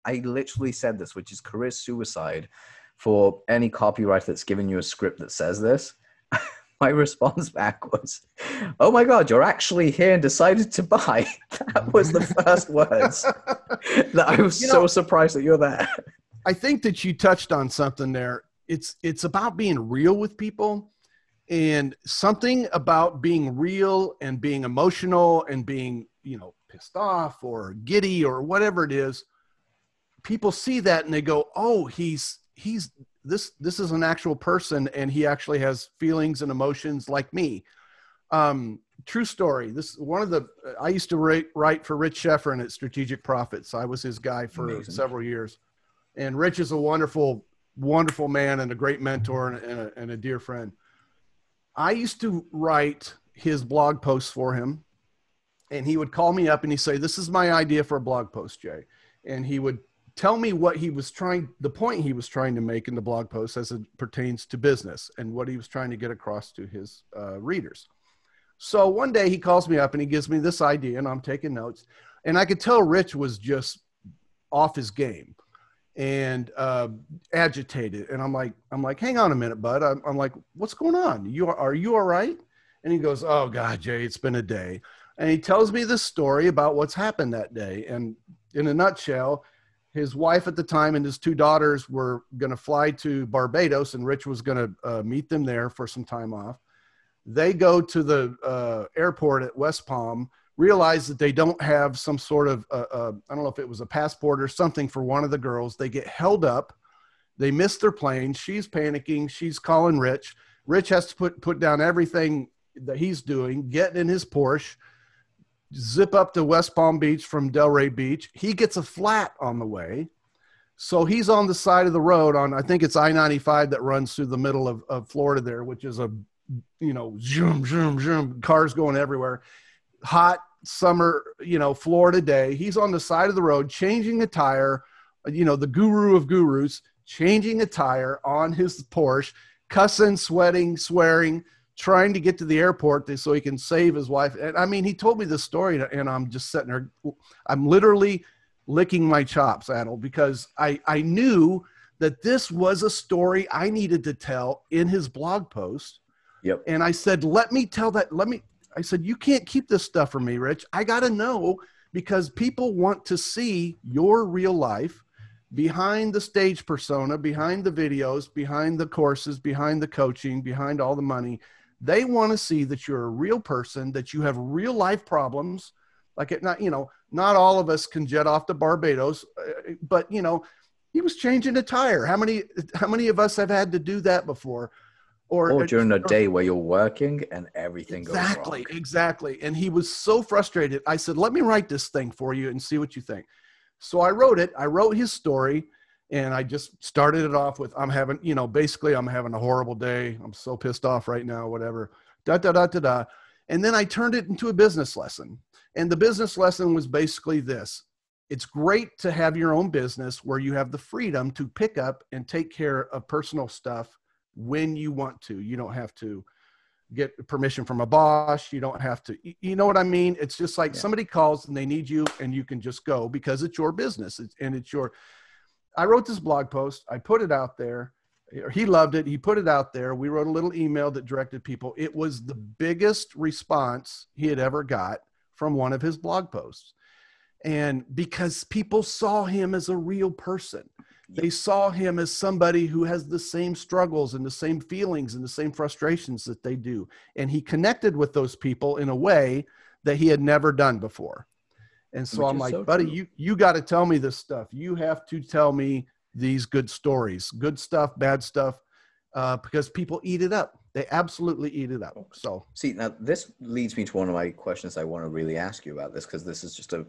I literally said this, which is career suicide for any copywriter that's given you a script that says this. my response back was, "Oh my god, you're actually here and decided to buy." That was the first words that I was You so know- surprised that you're there. I think that you touched on something there. It's it's about being real with people and something about being real and being emotional and being, you know, pissed off or giddy or whatever it is. People see that and they go, "Oh, he's he's this this is an actual person and he actually has feelings and emotions like me." Um true story. This one of the I used to write write for Rich Schefren at Strategic Profits. I was his guy for Amazing. several years and Rich is a wonderful, wonderful man and a great mentor and, and, a, and a dear friend. I used to write his blog posts for him, and he would call me up and he'd say, "This is my idea for a blog post, Jay," and he would tell me what he was trying, the point he was trying to make in the blog post as it pertains to business and what he was trying to get across to his uh, readers. So one day he calls me up and he gives me this idea, and I'm taking notes, and I could tell Rich was just off his game and uh, agitated. And I'm like, I'm like, hang on a minute, bud. I'm, I'm like, what's going on? You are, are you all right? And he goes, oh God, Jay, it's been a day. And he tells me this story about what's happened that day. And in a nutshell, his wife at the time and his two daughters were going to fly to Barbados, and Rich was going to uh, meet them there for some time off. They go to the uh, airport at West Palm, realize that they don't have some sort of uh, uh, I don't know if it was a passport or something for one of the girls. They get held up. They miss their plane. She's panicking. She's calling Rich. Rich has to put put down everything that he's doing, get in his Porsche, zip up to West Palm Beach from Delray Beach. He gets a flat on the way. So he's on the side of the road on I think it's I-95 that runs through the middle of, of Florida there, which is a you know, zoom, zoom, zoom, cars going everywhere. Hot summer, you know, Florida day. He's on the side of the road changing a tire, you know, the guru of gurus, changing a tire on his Porsche, cussing, sweating, swearing, trying to get to the airport so he can save his wife. And I mean, he told me this story, and I'm just sitting there. I'm literally licking my chops, Adil, because I I knew that this was a story I needed to tell in his blog post. Yep. And I said, let me tell that. Let me. I said, you can't keep this stuff from me, Rich. I got to know because people want to see your real life behind the stage persona, behind the videos, behind the courses, behind the coaching, behind all the money. They want to see that you're a real person, that you have real life problems. Like it, not you know, not all of us can jet off to Barbados, uh, but you know, he was changing a tire. How many how many of us have had to do that before? Or, or during a day where you're working and everything exactly, goes wrong. Exactly. And he was so frustrated. I said, "Let me write this thing for you and see what you think." So I wrote it. I wrote his story and I just started it off with I'm having, you know, basically I'm having a horrible day. I'm so pissed off right now, whatever. Da da da da da. And then I turned it into a business lesson. And the business lesson was basically this. It's great to have your own business where you have the freedom to pick up and take care of personal stuff when you want to. You don't have to get permission from a boss. You don't have to, you know what I mean? It's just like yeah. somebody calls and they need you and you can just go because it's your business and it's your. I wrote this blog post, I put it out there. He loved it. He put it out there. We wrote a little email that directed people. It was the biggest response he had ever got from one of his blog posts. And because people saw him as a real person, they saw him as somebody who has the same struggles and the same feelings and the same frustrations that they do. And he connected with those people in a way that he had never done before. And so Which I'm like, so buddy, true. you you got to tell me this stuff. You have to tell me these good stories, good stuff, bad stuff, uh, because people eat it up. They absolutely eat it up. So see now, this leads me to one of my questions I want to really ask you about this because this is just a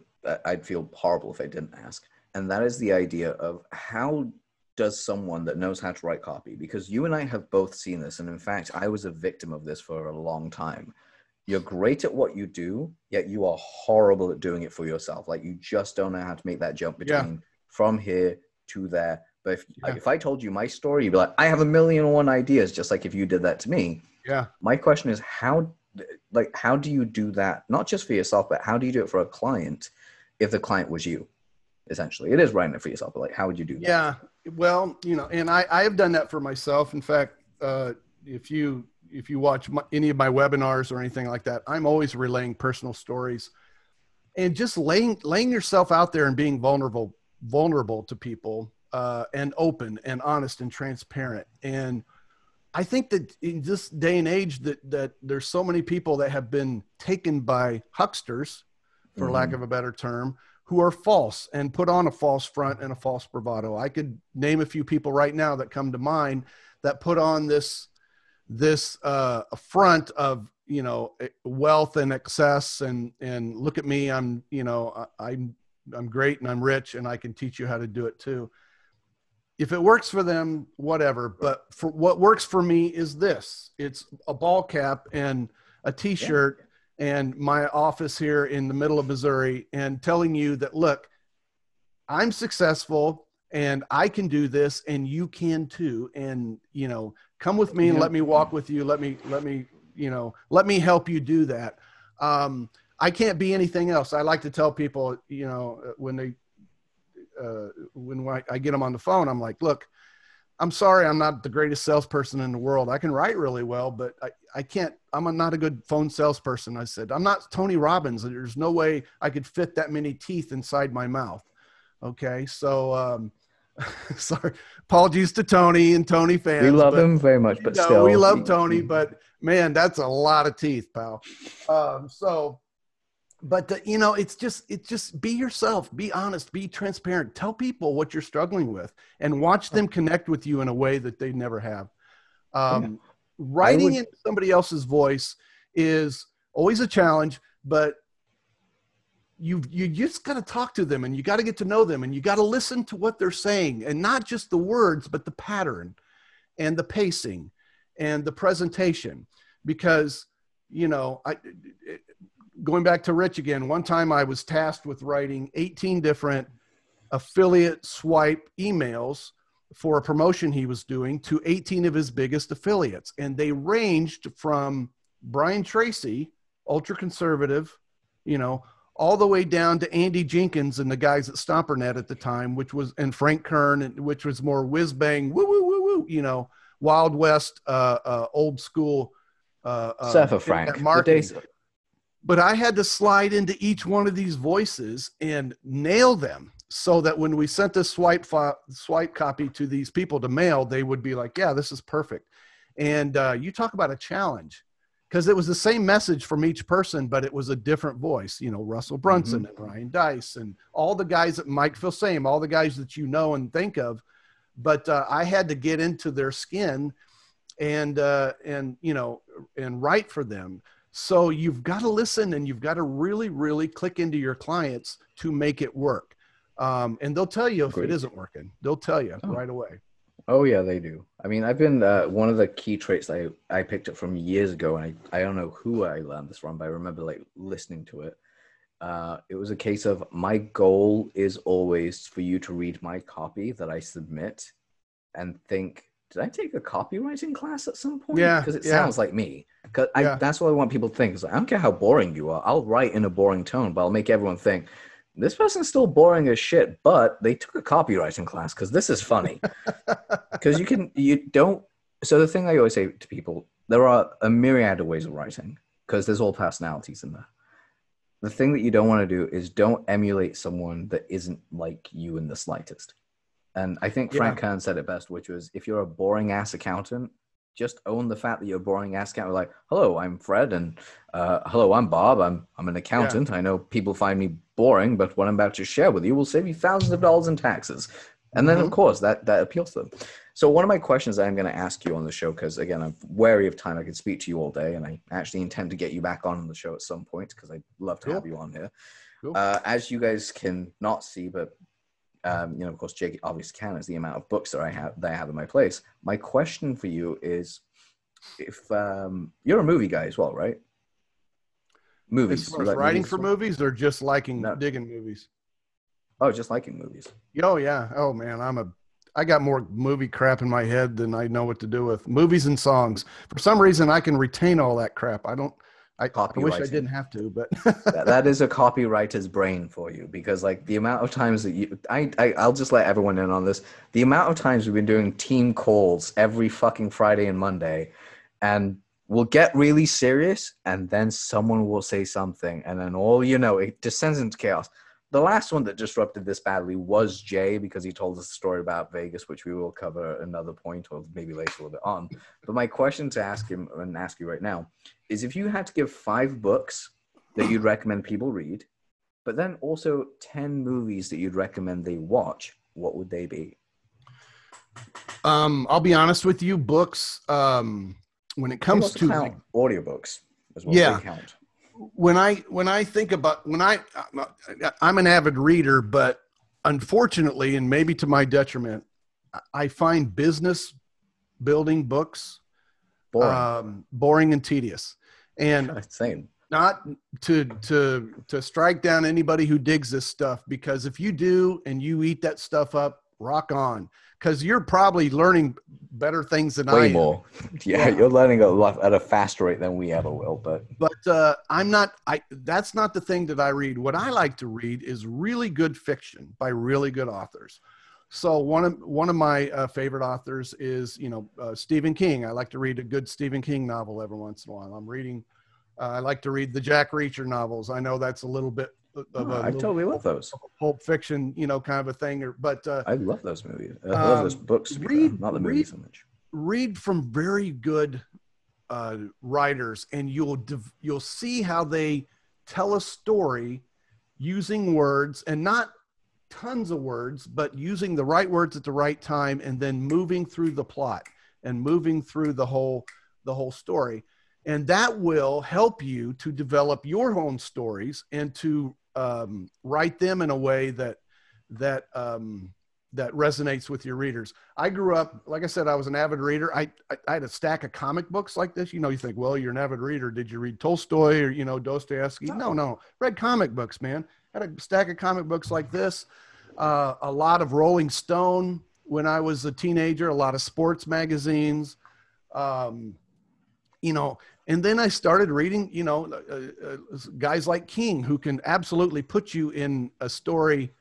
I'd feel horrible if I didn't ask and that is the idea of how does someone that knows how to write copy because you and i have both seen this and in fact i was a victim of this for a long time you're great at what you do yet you are horrible at doing it for yourself like you just don't know how to make that jump between yeah. from here to there but if, yeah. like, if i told you my story you'd be like i have a million and one ideas just like if you did that to me yeah my question is how like how do you do that not just for yourself but how do you do it for a client if the client was you essentially. It is writing it for yourself, but like, how would you do that? Yeah. Well, you know, and I, I have done that for myself. In fact, uh, if you, if you watch my, any of my webinars or anything like that, I'm always relaying personal stories and just laying, laying yourself out there and being vulnerable, vulnerable to people, uh, and open and honest and transparent. And I think that in this day and age that, that there's so many people that have been taken by hucksters, for mm-hmm. lack of a better term, who are false and put on a false front and a false bravado. I could name a few people right now that come to mind that put on this this uh, front of you know eh, wealth and excess and and look at me I'm you know I, I'm I'm great and I'm rich and I can teach you how to do it too. If it works for them, whatever. But for what works for me is this: it's a ball cap and a T-shirt. Yeah and my office here in the middle of Missouri and telling you that, look, I'm successful and I can do this and you can too. And, you know, come with me and let me walk with you. Let me, let me, you know, let me help you do that. Um, I can't be anything else. I like to tell people, you know, when they, uh, when I get them on the phone, I'm like, look, I'm sorry, I'm not the greatest salesperson in the world. I can write really well, but I, I can't, I'm not a good phone salesperson. I said, I'm not Tony Robbins. There's no way I could fit that many teeth inside my mouth. Okay. So, um, sorry, apologies to Tony and Tony fans. We love but, him very much, but know, still. We love Tony, but man, that's a lot of teeth, pal. Um, so, but the, you know it's just it's just be yourself be honest be transparent tell people what you're struggling with and watch them connect with you in a way that they never have um, writing would, in somebody else's voice is always a challenge but you you just got to talk to them and you got to get to know them and you got to listen to what they're saying and not just the words but the pattern and the pacing and the presentation because you know I, going back to Rich again, one time I was tasked with writing 18 different affiliate swipe emails for a promotion he was doing to 18 of his biggest affiliates. And they ranged from Brian Tracy, ultra conservative, you know, all the way down to Andy Jenkins and the guys at Stompernet at the time, which was, and Frank Kern, which was more whiz bang, woo, woo, woo, woo, you know, Wild West, uh, uh, old school. Uh, uh, Frank. The days, but I had to slide into each one of these voices and nail them so that when we sent this swipe file, swipe copy to these people to mail, they would be like, "Yeah, this is perfect." And uh, you talk about a challenge because it was the same message from each person, but it was a different voice. You know, Russell Brunson mm-hmm. and Ryan Deiss and all the guys that Mike same, all the guys that you know and think of. But uh, I had to get into their skin and uh, and you know and write for them so you've got to listen and you've got to really, really click into your clients to make it work. Um, and they'll tell you if Great. it isn't working. They'll tell you oh. right away. Oh yeah, they do. I mean, I've been uh, one of the key traits I I picked up from years ago, and I I don't know who I learned this from, but I remember like listening to it. Uh, it was a case of my goal is always for you to read my copy that I submit, and think did I take a copywriting class at some point? Yeah, because it yeah. sounds like me. Because yeah. that's what I want people to think. Like, I don't care how boring you are. I'll write in a boring tone, but I'll make everyone think this person's still boring as shit. But they took a copywriting class because this is funny. Because you can, you don't. So the thing I always say to people, there are a myriad of ways of writing because there's all personalities in there. The thing that you don't want to do is don't emulate someone that isn't like you in the slightest. And I think Frank yeah. Kern said it best, which was if you're a boring ass accountant, just own the fact that you're a boring ass accountant. Like, hello, I'm Fred, and uh, hello, I'm Bob. I'm I'm an accountant. Yeah. I know people find me boring, but what I'm about to share with you will save you thousands of dollars in taxes. And then, mm-hmm. of course, that that appeals to them. So one of my questions I'm going to ask you on the show, because again, I'm wary of time. I could speak to you all day, and I actually intend to get you back on the show at some point because I'd love to cool. have you on here. Cool. Uh, as you guys can not see, but um, you know, of course, Jake obviously can is the amount of books that I have that I have in my place. My question for you is, if um, you're a movie guy as well, right? Movies. As as writing movies for movies, or just liking no. digging movies? Oh, just liking movies. Oh yeah. Oh man, I'm a. I got more movie crap in my head than I know what to do with. Movies and songs. For some reason, I can retain all that crap. I don't. I, I wish I didn't have to, but that, that is a copywriter's brain for you because like the amount of times that you, I, I, I'll just let everyone in on this. The amount of times we've been doing team calls every fucking Friday and Monday, and we'll get really serious, and then someone will say something, and then all you know, it descends into chaos the last one that disrupted this badly was Jay because he told us a story about Vegas, which we will cover another point or maybe later a little bit on. But my question to ask him and ask you right now is if you had to give five books that you'd recommend people read, but then also 10 movies that you'd recommend they watch, what would they be? Um, I'll be honest with you, books, um, when it comes to like, audiobooks as well. Yeah when I when I think about when I I'm an avid reader, but unfortunately, and maybe to my detriment, I find business building books boring, um, boring and tedious, and same. Not to to to strike down anybody who digs this stuff because if you do and you eat that stuff up, rock on because you're probably learning better things than Way I more. Yeah, yeah, you're learning a lot at a faster rate than we ever will. But but uh, I'm not. I that's not the thing that I read. What I like to read is really good fiction by really good authors. So one of one of my uh, favorite authors is you know uh, Stephen King. I like to read a good Stephen King novel every once in a while. I'm reading. Uh, I like to read the Jack Reacher novels. I know that's a little bit of oh, a I totally love those pulp fiction, you know, kind of a thing. Or but uh, I love those movies. I love um, those books. Read not the movies so much. Read from very good uh, writers, and you'll div- you'll see how they tell a story using words and not tons of words, but using the right words at the right time, and then moving through the plot and moving through the whole the whole story and that will help you to develop your own stories and to um, write them in a way that that um, that resonates with your readers. I grew up, like I said, I was an avid reader. I, I, I had a stack of comic books like this. You know, you think, well, you're an avid reader. Did you read Tolstoy or you know Dostoevsky? No, no, read comic books, man. had a stack of comic books like this. Uh, a lot of Rolling Stone. when I was a teenager, a lot of sports magazines, um, you know, and then I started reading, you know, uh, uh, guys like King who can absolutely put you in a story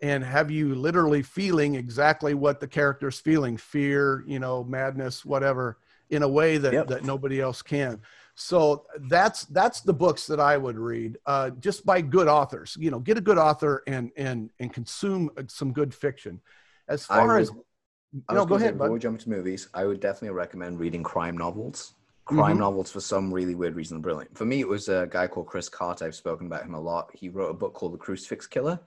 and have you literally feeling exactly what the character's feeling fear, you know, madness, whatever in a way that, Yep. that nobody else can. So that's that's the books that I would read, uh, just by good authors. You know, get a good author and and and consume uh, some good fiction. As far would- as no, go ahead, Before we jump to movies, I would definitely recommend reading crime novels. Crime Mhm. novels, for some really weird reason, brilliant. For me, it was a guy called Chris Carter. I've spoken about him a lot. He wrote a book called The Crucifix Killer,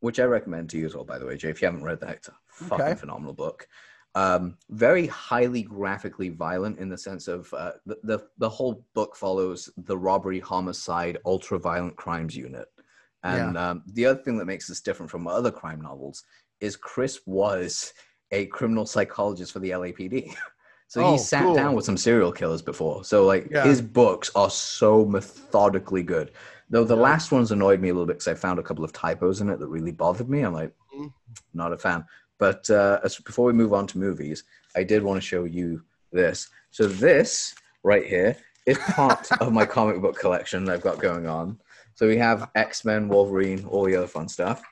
which I recommend to you as well, by the way, Jay. If you haven't read that, it's a fucking Okay. phenomenal book. Um, very highly graphically violent in the sense of uh, the, the the whole book follows the robbery, homicide, ultra violent crimes unit. And um, the other thing that makes this different from other crime novels is Chris was a criminal psychologist for the LAPD. So Oh, he sat cool. down with some serial killers before. So like Yeah. his books are so methodically good. Though the Yeah. last ones annoyed me a little bit because I found a couple of typos in it that really bothered me. I'm like, Mhm. not a fan. But uh, as, before we move on to movies, I did want to show you this. So this right here is part of my comic book collection that I've got going on. So we have X Men, Wolverine, all the other fun stuff.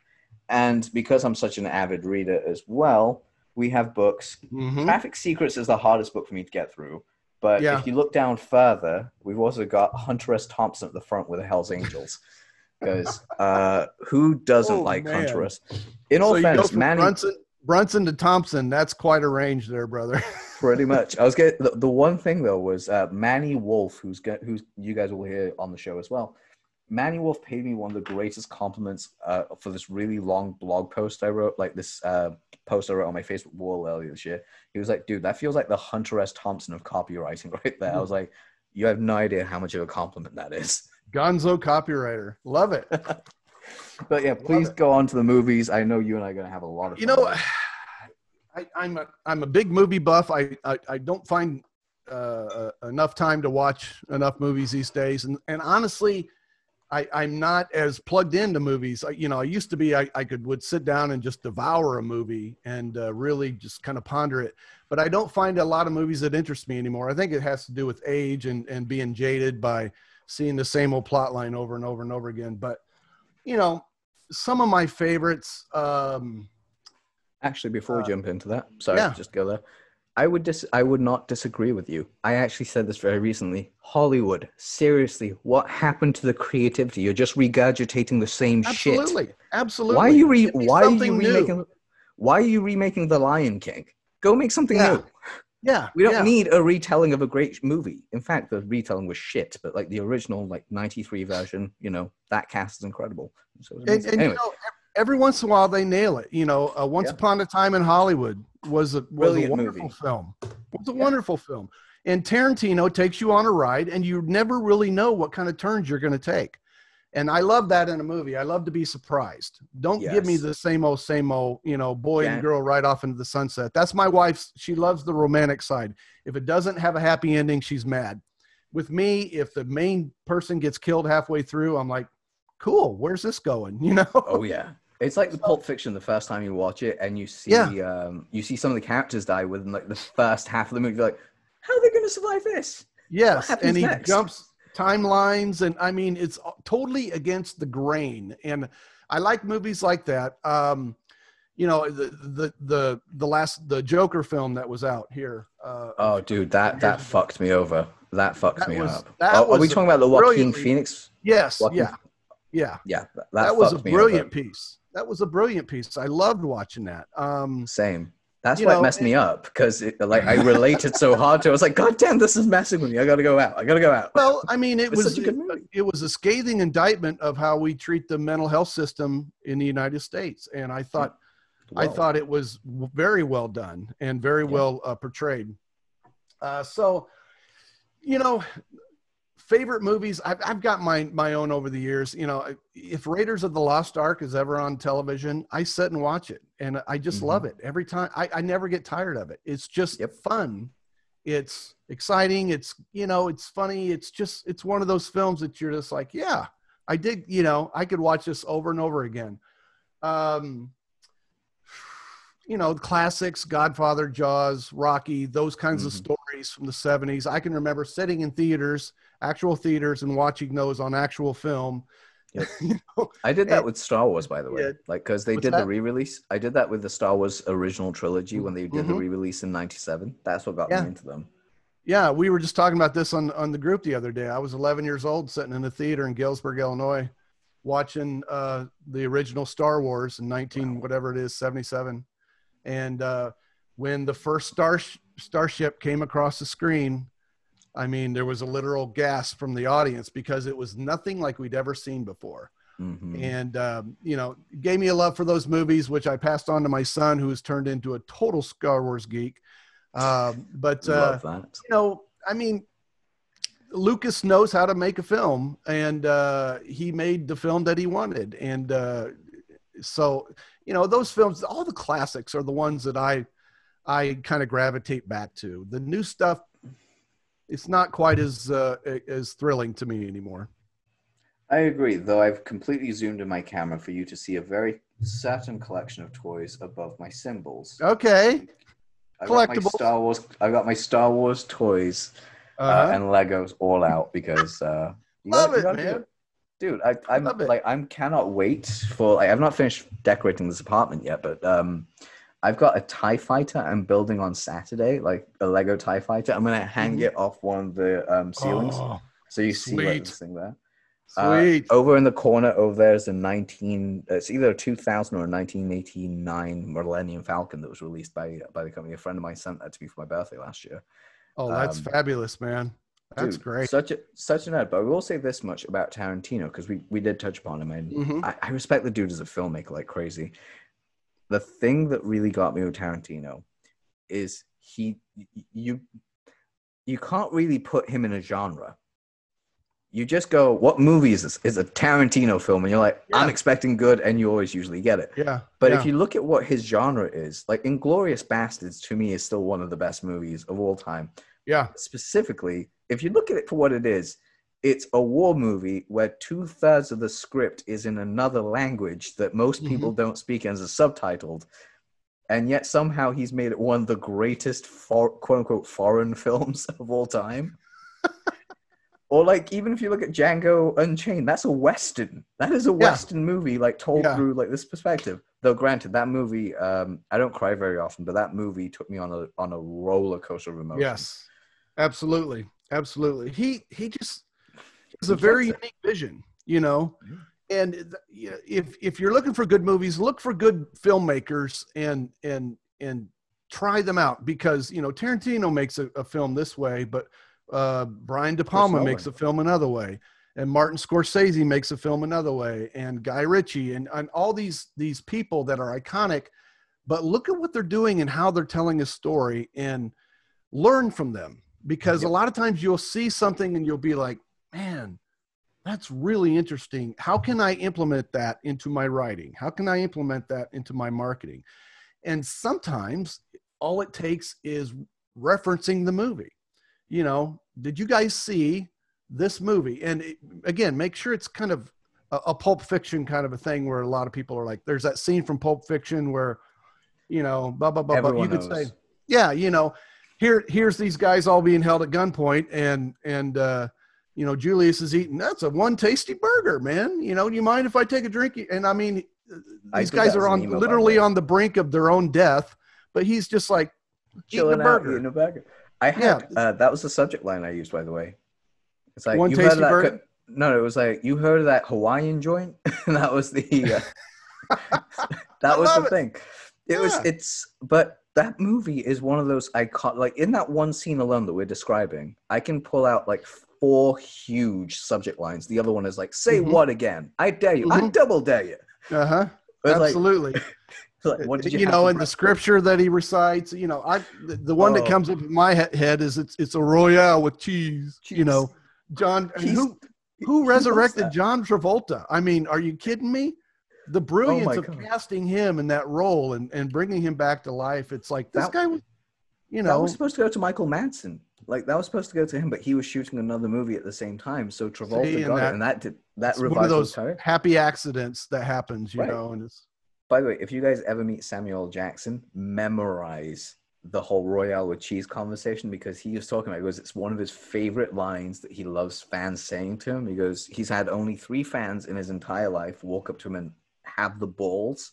And because I'm such an avid reader as well, we have books Mhm. Traffic Secrets is the hardest book for me to get through. But Yeah. if you look down further, we've also got Hunter S. Thompson at the front with the Hell's Angels. Because uh, who doesn't Oh, like man. Hunter S? In all so fairness, Manny, Brunson, Brunson to Thompson. That's quite a range there, brother. pretty much. I was getting the, the one thing though was uh, Manny Wolf, who's go- who's you guys will hear on the show as well. Manny Wolf paid me one of the greatest compliments uh, for this really long blog post I wrote, like this uh, post I wrote on my Facebook wall earlier this year. He was like, "Dude, that feels like the Hunter S. Thompson of copywriting right there." I was like, "You have no idea how much of a compliment that is." Gonzo copywriter. Love it. But yeah, please go on to the movies. I know you and I are going to have a lot of. You know. I, I'm a I'm a big movie buff. I I, I don't find uh, uh, enough time to watch enough movies these days, and and honestly, I I'm not as plugged into movies. I, you know, I used to be. I I could would sit down and just devour a movie and uh, really just kind of ponder it. But I don't find a lot of movies that interest me anymore. I think it has to do with age and and being jaded by seeing the same old plot line over and over and over again. But you know, some of my favorites. Um, Actually, before we Uh, jump into that, sorry, yeah. just go there. I would dis- I would not disagree with you. I actually said this very recently. Hollywood, seriously, what happened to the creativity? You're just regurgitating the same shit. Absolutely, absolutely. Why are you re- why are you something new. remaking why are you remaking The Lion King? Go make something Yeah, new. Yeah, We don't yeah. need a retelling of a great movie. In fact, the retelling was shit, but like the original like 93 version, you know, that cast is incredible. So And, and anyway, you know, every once in a while they nail it. You know, uh, Once Yeah. Upon a Time in Hollywood was a was a wonderful movie. film. Was a Yeah. wonderful film. And Tarantino takes you on a ride, and you never really know what kind of turns you're going to take. And I love that in a movie. I love to be surprised. Don't give me the same old, same old, you know, boy Yeah. and girl right off into the sunset. That's my wife's. She loves the romantic side. If it doesn't have a happy ending, she's mad. With me, if the main person gets killed halfway through, I'm like, cool, where's this going? You know? Oh yeah, it's like the Pulp Fiction. The first time you watch it, and you see, Yeah. um, you see some of the characters die within like the first half of the movie. You're like, how are they going to survive this? Yes, and he next? jumps timelines, and I mean, it's totally against the grain. And I like movies like that. Um, you know, the the the the last the Joker film that was out here. Uh, Oh, dude, that that ago. fucked me over. That fucked That me was- up. that Oh, are we talking about the Joaquin Phoenix? yes, Joaquin- yeah, yeah. Yeah, that, that, That, was a brilliant piece. That was a brilliant piece. I loved watching that. Um, Same. That's You why know, it messed me up because like I related so hard to. it. I was like, God damn, this is messing with me. I got to go out. I got to go out. well, I mean, it was such a good it, it was a scathing indictment of how we treat the mental health system in the United States, and I thought I thought it was very well done and very Yeah. well uh, portrayed. Uh, so, you know, favorite movies. I've, I've got my my own over the years. You know, if Raiders of the Lost Ark is ever on television, I sit and watch it, and I just Mhm. love it every time. I, I never get tired of it. It's just Yep. fun. It's exciting. It's you know, it's funny. It's just it's one of those films that you're just like, yeah, I did. You know, I could watch this over and over again. Um, you know, classics, Godfather, Jaws, Rocky, those kinds of Mhm. Stories from the 70s. I can remember sitting in theaters, actual theaters, and watching those on actual film. Yep. You know? I did that And- with Star Wars, by the way. Yeah. Like, because they What's did the re-release. I did that with the Star Wars original trilogy when they did the Mhm. re-release in '97. That's what got Yeah. me into them. Yeah, we were just talking about this on on the group the other day. I was 11 years old, sitting in a theater in Galesburg, Illinois, watching uh, the original Star Wars in 19 whatever it is 77, and uh, when the first star starship came across the screen, I mean there was a literal gasp from the audience because it was nothing like we'd ever seen before. Mhm. and um, you know gave me a love for those movies which i passed on to my son who has turned into a total star wars geek. Um, but uh, you know i mean lucas knows how to make a film and uh, he made the film that he wanted. And uh, so you know those films all the classics are the ones that i i kind of gravitate back to the new stuff it's not quite as uh, as thrilling to me anymore I agree, though I've completely zoomed in my camera for you to see a very certain collection of toys above my symbols. okay I got my. Star Wars. I got my Star Wars toys uh, uh, and Legos all out because uh, Love gotta- it, man. Dude, I, I'm like I'm cannot wait for. Like, I've not finished decorating this apartment yet, but um, I've got a Tie Fighter I'm building on Saturday, like a Lego Tie Fighter. I'm gonna hang Mhm. it off one of the um, ceilings, Oh, so you see like, this thing there. Uh, sweet over in the corner over there is a 19. It's either a 2000 or a 1989 Millennium Falcon that was released by by the company. A friend of mine sent that to me for my birthday last year. oh that's um, fabulous man that's Dude, great Such a such an ad. But I will say this much about Tarantino because we we did touch upon him, and Mhm. I, I respect the dude as a filmmaker like crazy. The thing that really got me with Tarantino is he you you can't really put him in a genre. You just go, what movie is this? It's a Tarantino film, and you're like, I'm expecting good, and you always usually get it. yeah But yeah. if you look at what his genre is, like Inglourious Basterds to me is still one of the best movies of all time yeah specifically, if you look at it for what it is, it's a war movie where two thirds of the script is in another language that most people don't speak and is subtitled. And yet somehow he's made it one of the greatest for, quote unquote foreign films of all time. or like even if you look at Django Unchained, that's a western. That is a Yeah. western movie, like told Yeah. through like this perspective. Though granted, that movie, um, I don't cry very often, but that movie took me on a on a roller coaster of emotion. yes absolutely absolutely he he just has a very unique vision you know? And th- you know, if if you're looking for good movies look for good filmmakers and and and try them out because you know tarantino makes a, a film this way but uh brian de palma makes a film another way and martin scorsese makes a film another way and guy ritchie and, and all these these people that are iconic but look at what they're doing and how they're telling a story and learn from them because a lot of times you'll see something and you'll be like man that's really interesting. How can i implement that into my writing? How can i implement that into my marketing? And sometimes all it takes is referencing the movie. You know did you guys see this movie? And it, again make sure it's kind of a, a pulp fiction kind of a thing where a lot of people are like there's that scene from pulp fiction where you know blah blah blah, blah. you Everyone could say yeah you know here here's these guys all being held at gunpoint and and uh you know julius is eating that's a one tasty burger man you know do you mind if i take a drink and i mean these did guys are on email, by the literally on the brink of their own death but he's just like eating a chilling out burger eating a burger. I had Yeah. uh, that was the subject line I used, by the way. It's like One you tasty heard of that. burger? co- no, it was like you heard of that Hawaiian joint. and that was the uh, that was the it. thing. It was it's but that movie is one of those icon like in that one scene alone that we're describing. I can pull out like four huge subject lines. The other one is like, "Say Mhm. what again? I dare you. I Mhm. double dare you." uh-huh It's like- absolutely like, what did you, you know in the scripture that he recites you know i the, the one that Oh. comes up in my head is it's it's a royale with cheese, you know john who who resurrected john travolta i mean are you kidding me the brilliance my of God. casting him in that role and, and bringing him back to life it's like this That- guy was you that know was supposed to go to Michael Madsen. Like that was supposed to go to him, but he was shooting another movie at the same time. So Travolta See, got that- it, and that did that it's one of those happy accidents that happens you Right. know and it's By the way, if you guys ever meet Samuel Jackson, memorize the whole Royale with cheese conversation because he was talking about it goes, it's one of his favorite lines that he loves fans saying to him. He goes, he's had only three fans in his entire life walk up to him and have the balls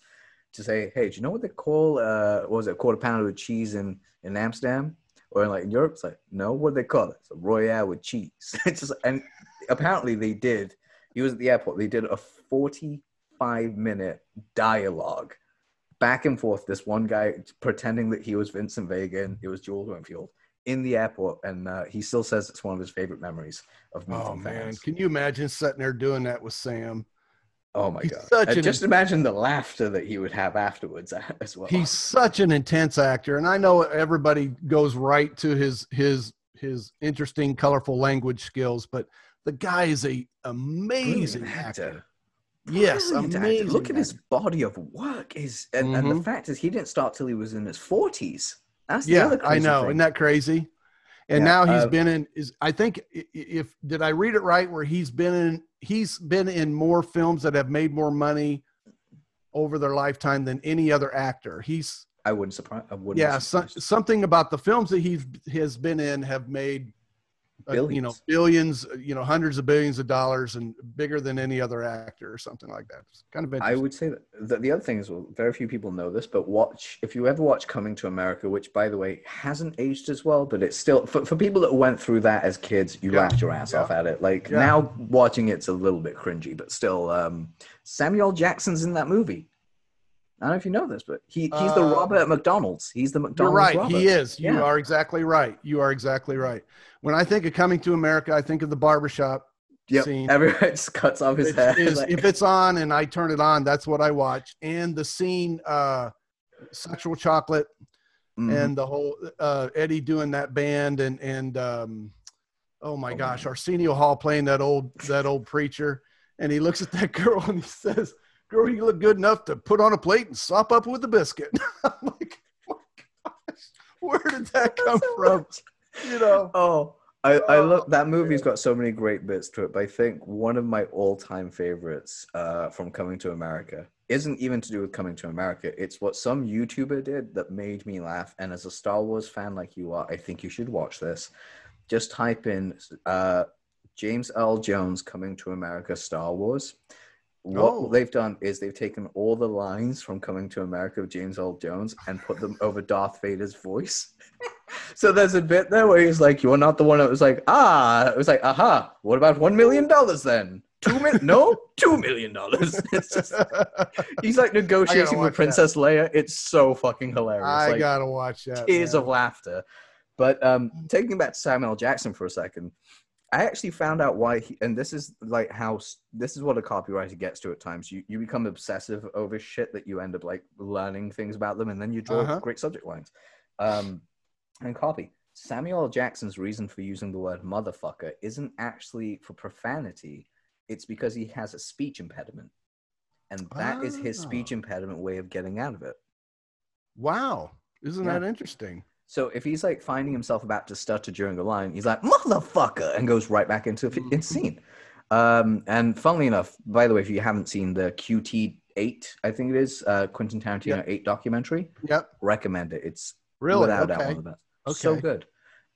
to say, Hey, do you know what they call uh what was it, a quarter pounder with cheese in, in Amsterdam? Or in like in Europe? It's like, no, what do they call it? It's a Royale with cheese. it's just and apparently they did. He was at the airport, they did a 45 minute dialogue back and forth. This one guy pretending that he was Vincent Vega and it was Jules Winfield in the airport, and uh, he still says it's one of his favorite memories of meeting Oh man, fans. can you imagine sitting there doing that with Sam? Oh my He's god! an- just imagine the laughter that he would have afterwards as well. He's such an intense actor, and I know everybody goes right to his his his interesting, colorful language skills, but the guy is a amazing Brilliant actor. Yes, Brilliant actor. amazing. Look at his body of work. Is and, and the Mhm. fact is, he didn't start till he was in his forties. That's the Yeah, I know. thing. Isn't that crazy? And Yeah, now he's uh, been in is I think if did I read it right where he's been in he's been in more films that have made more money over their lifetime than any other actor. He's I wouldn't surprise. I wouldn't. yeah, so, something about the films that he has been in have made uh, you know Billions. billions, uh, you know hundreds of billions of dollars and bigger than any other actor or something like that. It's kind of big. I would say that the, the other thing is, well, very few people know this, but watch if you ever watch Coming to America, which by the way hasn't aged as well, but it's still for, for people that went through that as kids, you Yeah, laughed your ass yeah. off at it. Like Yeah. now watching it's a little bit cringy, but still, um, Samuel Jackson's in that movie. I don't know if you know this, but he, he's the Uh, Robert McDonald's. He's the McDonald's. You're right. Robert. He is. You Yeah. are exactly right. You are exactly right. When I think of coming to America, I think of the barbershop Yep. scene. Everyone just cuts off his hair. is- like- if it's on and I turn it on, that's what I watch. And the scene, uh, sexual chocolate, Mhm. and the whole uh, Eddie doing that band, and and um, oh my Oh, gosh, man. Arsenio Hall playing that old that old preacher, and he looks at that girl and he says, "Girl, you look good enough to put on a plate and sop up with a biscuit." I'm like, oh my gosh, where did that come from? You know. Oh, I, I Oh, love that movie's got so many great bits to it. But I think one of my all-time favorites uh, from Coming to America isn't even to do with Coming to America. It's what some YouTuber did that made me laugh. And as a Star Wars fan like you are, I think you should watch this. Just type in uh, James Earl Jones Coming to America Star Wars. What Oh. they've done is they've taken all the lines from Coming to America of James Earl Jones and put them over Darth Vader's voice. So there's a bit there where he's like, "You're not the one that was like, ah." It was like, "Aha! What about one million dollars then? Two million? no, two million dollars." It's just he's like negotiating with Princess Leia. It's so fucking hilarious. I like, gotta watch that. tears man. of laughter. But um, taking back to Samuel Jackson for a second, I actually found out why he, and this is like how this is what a copywriter gets to at times. You you become obsessive over shit that you end up like learning things about them, and then you draw Uh-huh. great subject lines. Um, and copy. Samuel Jackson's reason for using the word motherfucker isn't actually for profanity. It's because he has a speech impediment. And that is his speech Ah. impediment way of getting out of it. Wow, isn't Yeah. that interesting? So if he's like finding himself about to stutter during a line, he's like motherfucker and goes right back into Mm-hmm. scene. Um, and funnily enough, by the way, if you haven't seen the QT eight, I think it is uh, Quentin Tarantino Yeah. eight documentary, Yep. recommend it. It's Really? without doubt one of the best. So good.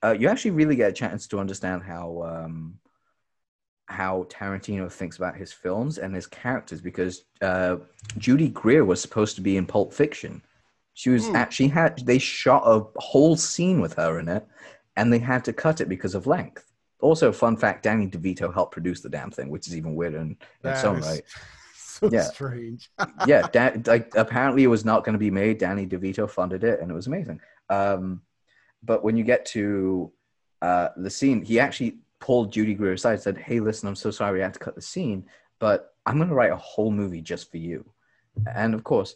Uh, you actually really get a chance to understand how um, how Tarantino thinks about his films and his characters because uh, Judy Greer was supposed to be in Pulp Fiction. She was Hmm. actually had they shot a whole scene with her in it, and they had to cut it because of length. Also, fun fact: Danny DeVito helped produce the damn thing, which is even weirder in, in its own right So Yeah. strange. yeah, Dan, like apparently it was not going to be made. Danny DeVito funded it, and it was amazing. Um, but when you get to uh, the scene, he actually pulled Judy Greer aside and said, "Hey, listen, I'm so sorry I had to cut the scene, but I'm going to write a whole movie just for you." And of course,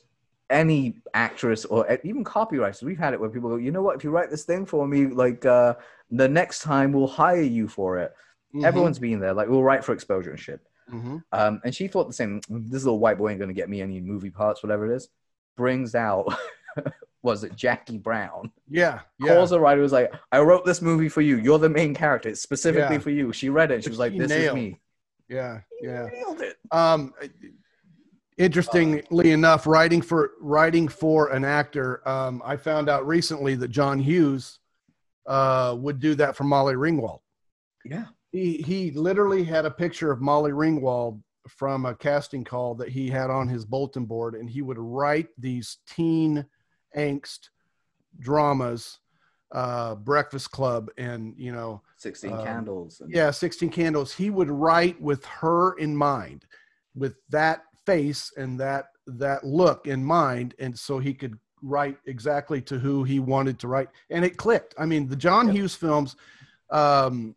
any actress or even copywriters, we've had it where people go, "You know what? If you write this thing for me, like uh, the next time we'll hire you for it." Mhm, Everyone's been there. Like we'll write for exposure and shit. mhm. Um, and she thought the same. This little white boy ain't gonna get me any movie parts, whatever it is. Brings out, was it Jackie Brown? Yeah. Yeah. Calls a writer, was like, "I wrote this movie for you. You're the main character. It's specifically Yeah. for you." She read it. She was like, "This nailed. is me." yeah. Yeah. He Nailed it. Um, Interestingly enough, writing for writing for an actor, um, I found out recently that John Hughes uh, would do that for Molly Ringwald. Yeah. He he literally had a picture of Molly Ringwald from a casting call that he had on his bulletin board, and he would write these teen angst dramas, uh, Breakfast Club, and you know, Sixteen Um, Candles. And, yeah, 16 Candles. He would write with her in mind, with that face and that that look in mind, and so he could write exactly to who he wanted to write, and it clicked. I mean, the John Yep. Hughes films. Um,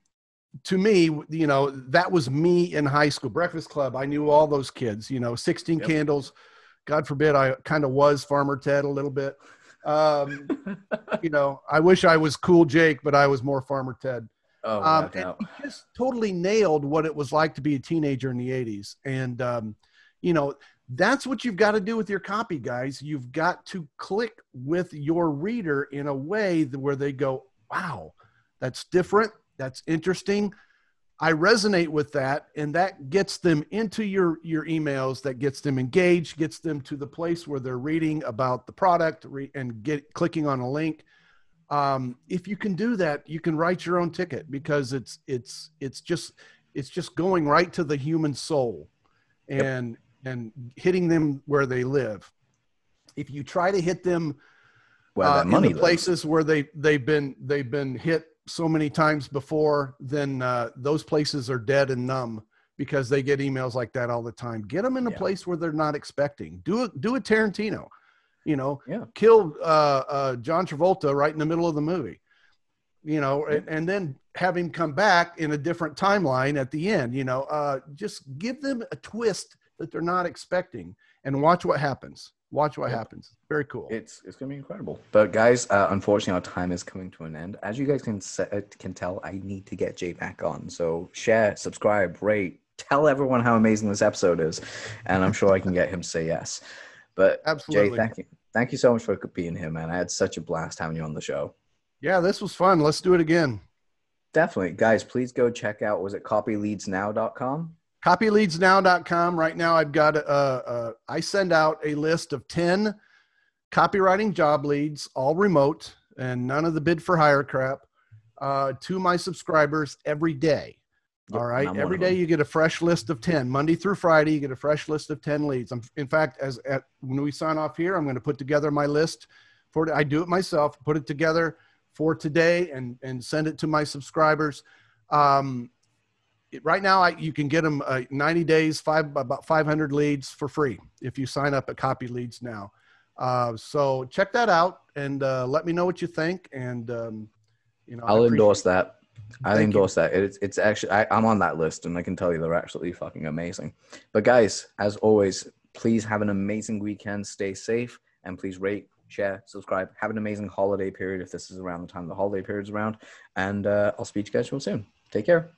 to me, you know, that was me in high school. Breakfast Club, I knew all those kids. You know, 16 Yep. Candles. God forbid, I kind of was Farmer Ted a little bit. Um, you know, I wish I was Cool Jake, but I was more Farmer Ted. oh, Um, and he just totally nailed what it was like to be a teenager in the 80s. And, um, you know, that's what you've got to do with your copy, guys. You've got to click with your reader in a way where they go, wow, that's different. That's interesting. I resonate with that. And that gets them into your, your emails, that gets them engaged, gets them to the place where they're reading about the product re- and get clicking on a link. Um, if you can do that you can write your own ticket because it's it's it's just it's just going right to the human soul and and hitting them where they live. If you try to hit them Where uh, money in the places where they they've been they've been hit so many times before then uh, those places are dead and numb because they get emails like that all the time. Get them in a Yeah. place where they're not expecting. Do it do a tarantino you know? Yeah. kill uh, uh, john travolta right in the middle of the movie you know? And, and then have him come back in a different timeline at the end you know? Uh, just give them a twist that they're not expecting and watch what happens watch what happens very cool It's it's gonna be incredible. But guys, uh, unfortunately, our time is coming to an end. As you guys can uh, can tell, I need to get Jay back on. So share, subscribe, rate, tell everyone how amazing this episode is, and I'm sure I can get him to say yes. But Absolutely. Jay, thank you, thank you so much for being here, man. I had such a blast having you on the show. Yeah, this was fun. Let's do it again. Definitely, guys. Please go check out. Was it copyleadsnow.com? Copyleadsnow.com. Right now, I've got a, a, I send out a list of 10 copywriting job leads, all remote and none of the bid for hire crap, uh, to my subscribers every day. Yep, All right. Every day you get a fresh list of 10. Monday through Friday, you get a fresh list of 10 leads. I'm, in fact, as at, when we sign off here, I'm going to put together my list for I do it myself, put it together for today and, and send it to my subscribers. Um, right now, I, you can get them uh, 90 days, five, about 500 leads for free if you sign up at Copy Leads now. Uh, so check that out and uh, let me know what you think. And, um, you know, I I'll endorse that. You. endorse that. It's it's actually I, I'm on that list, and I can tell you they're absolutely fucking amazing. But guys, as always, please have an amazing weekend. Stay safe, and please rate, share, subscribe. Have an amazing holiday period if this is around the time the holiday period's around. And uh, I'll speak to you guys real soon. Take care.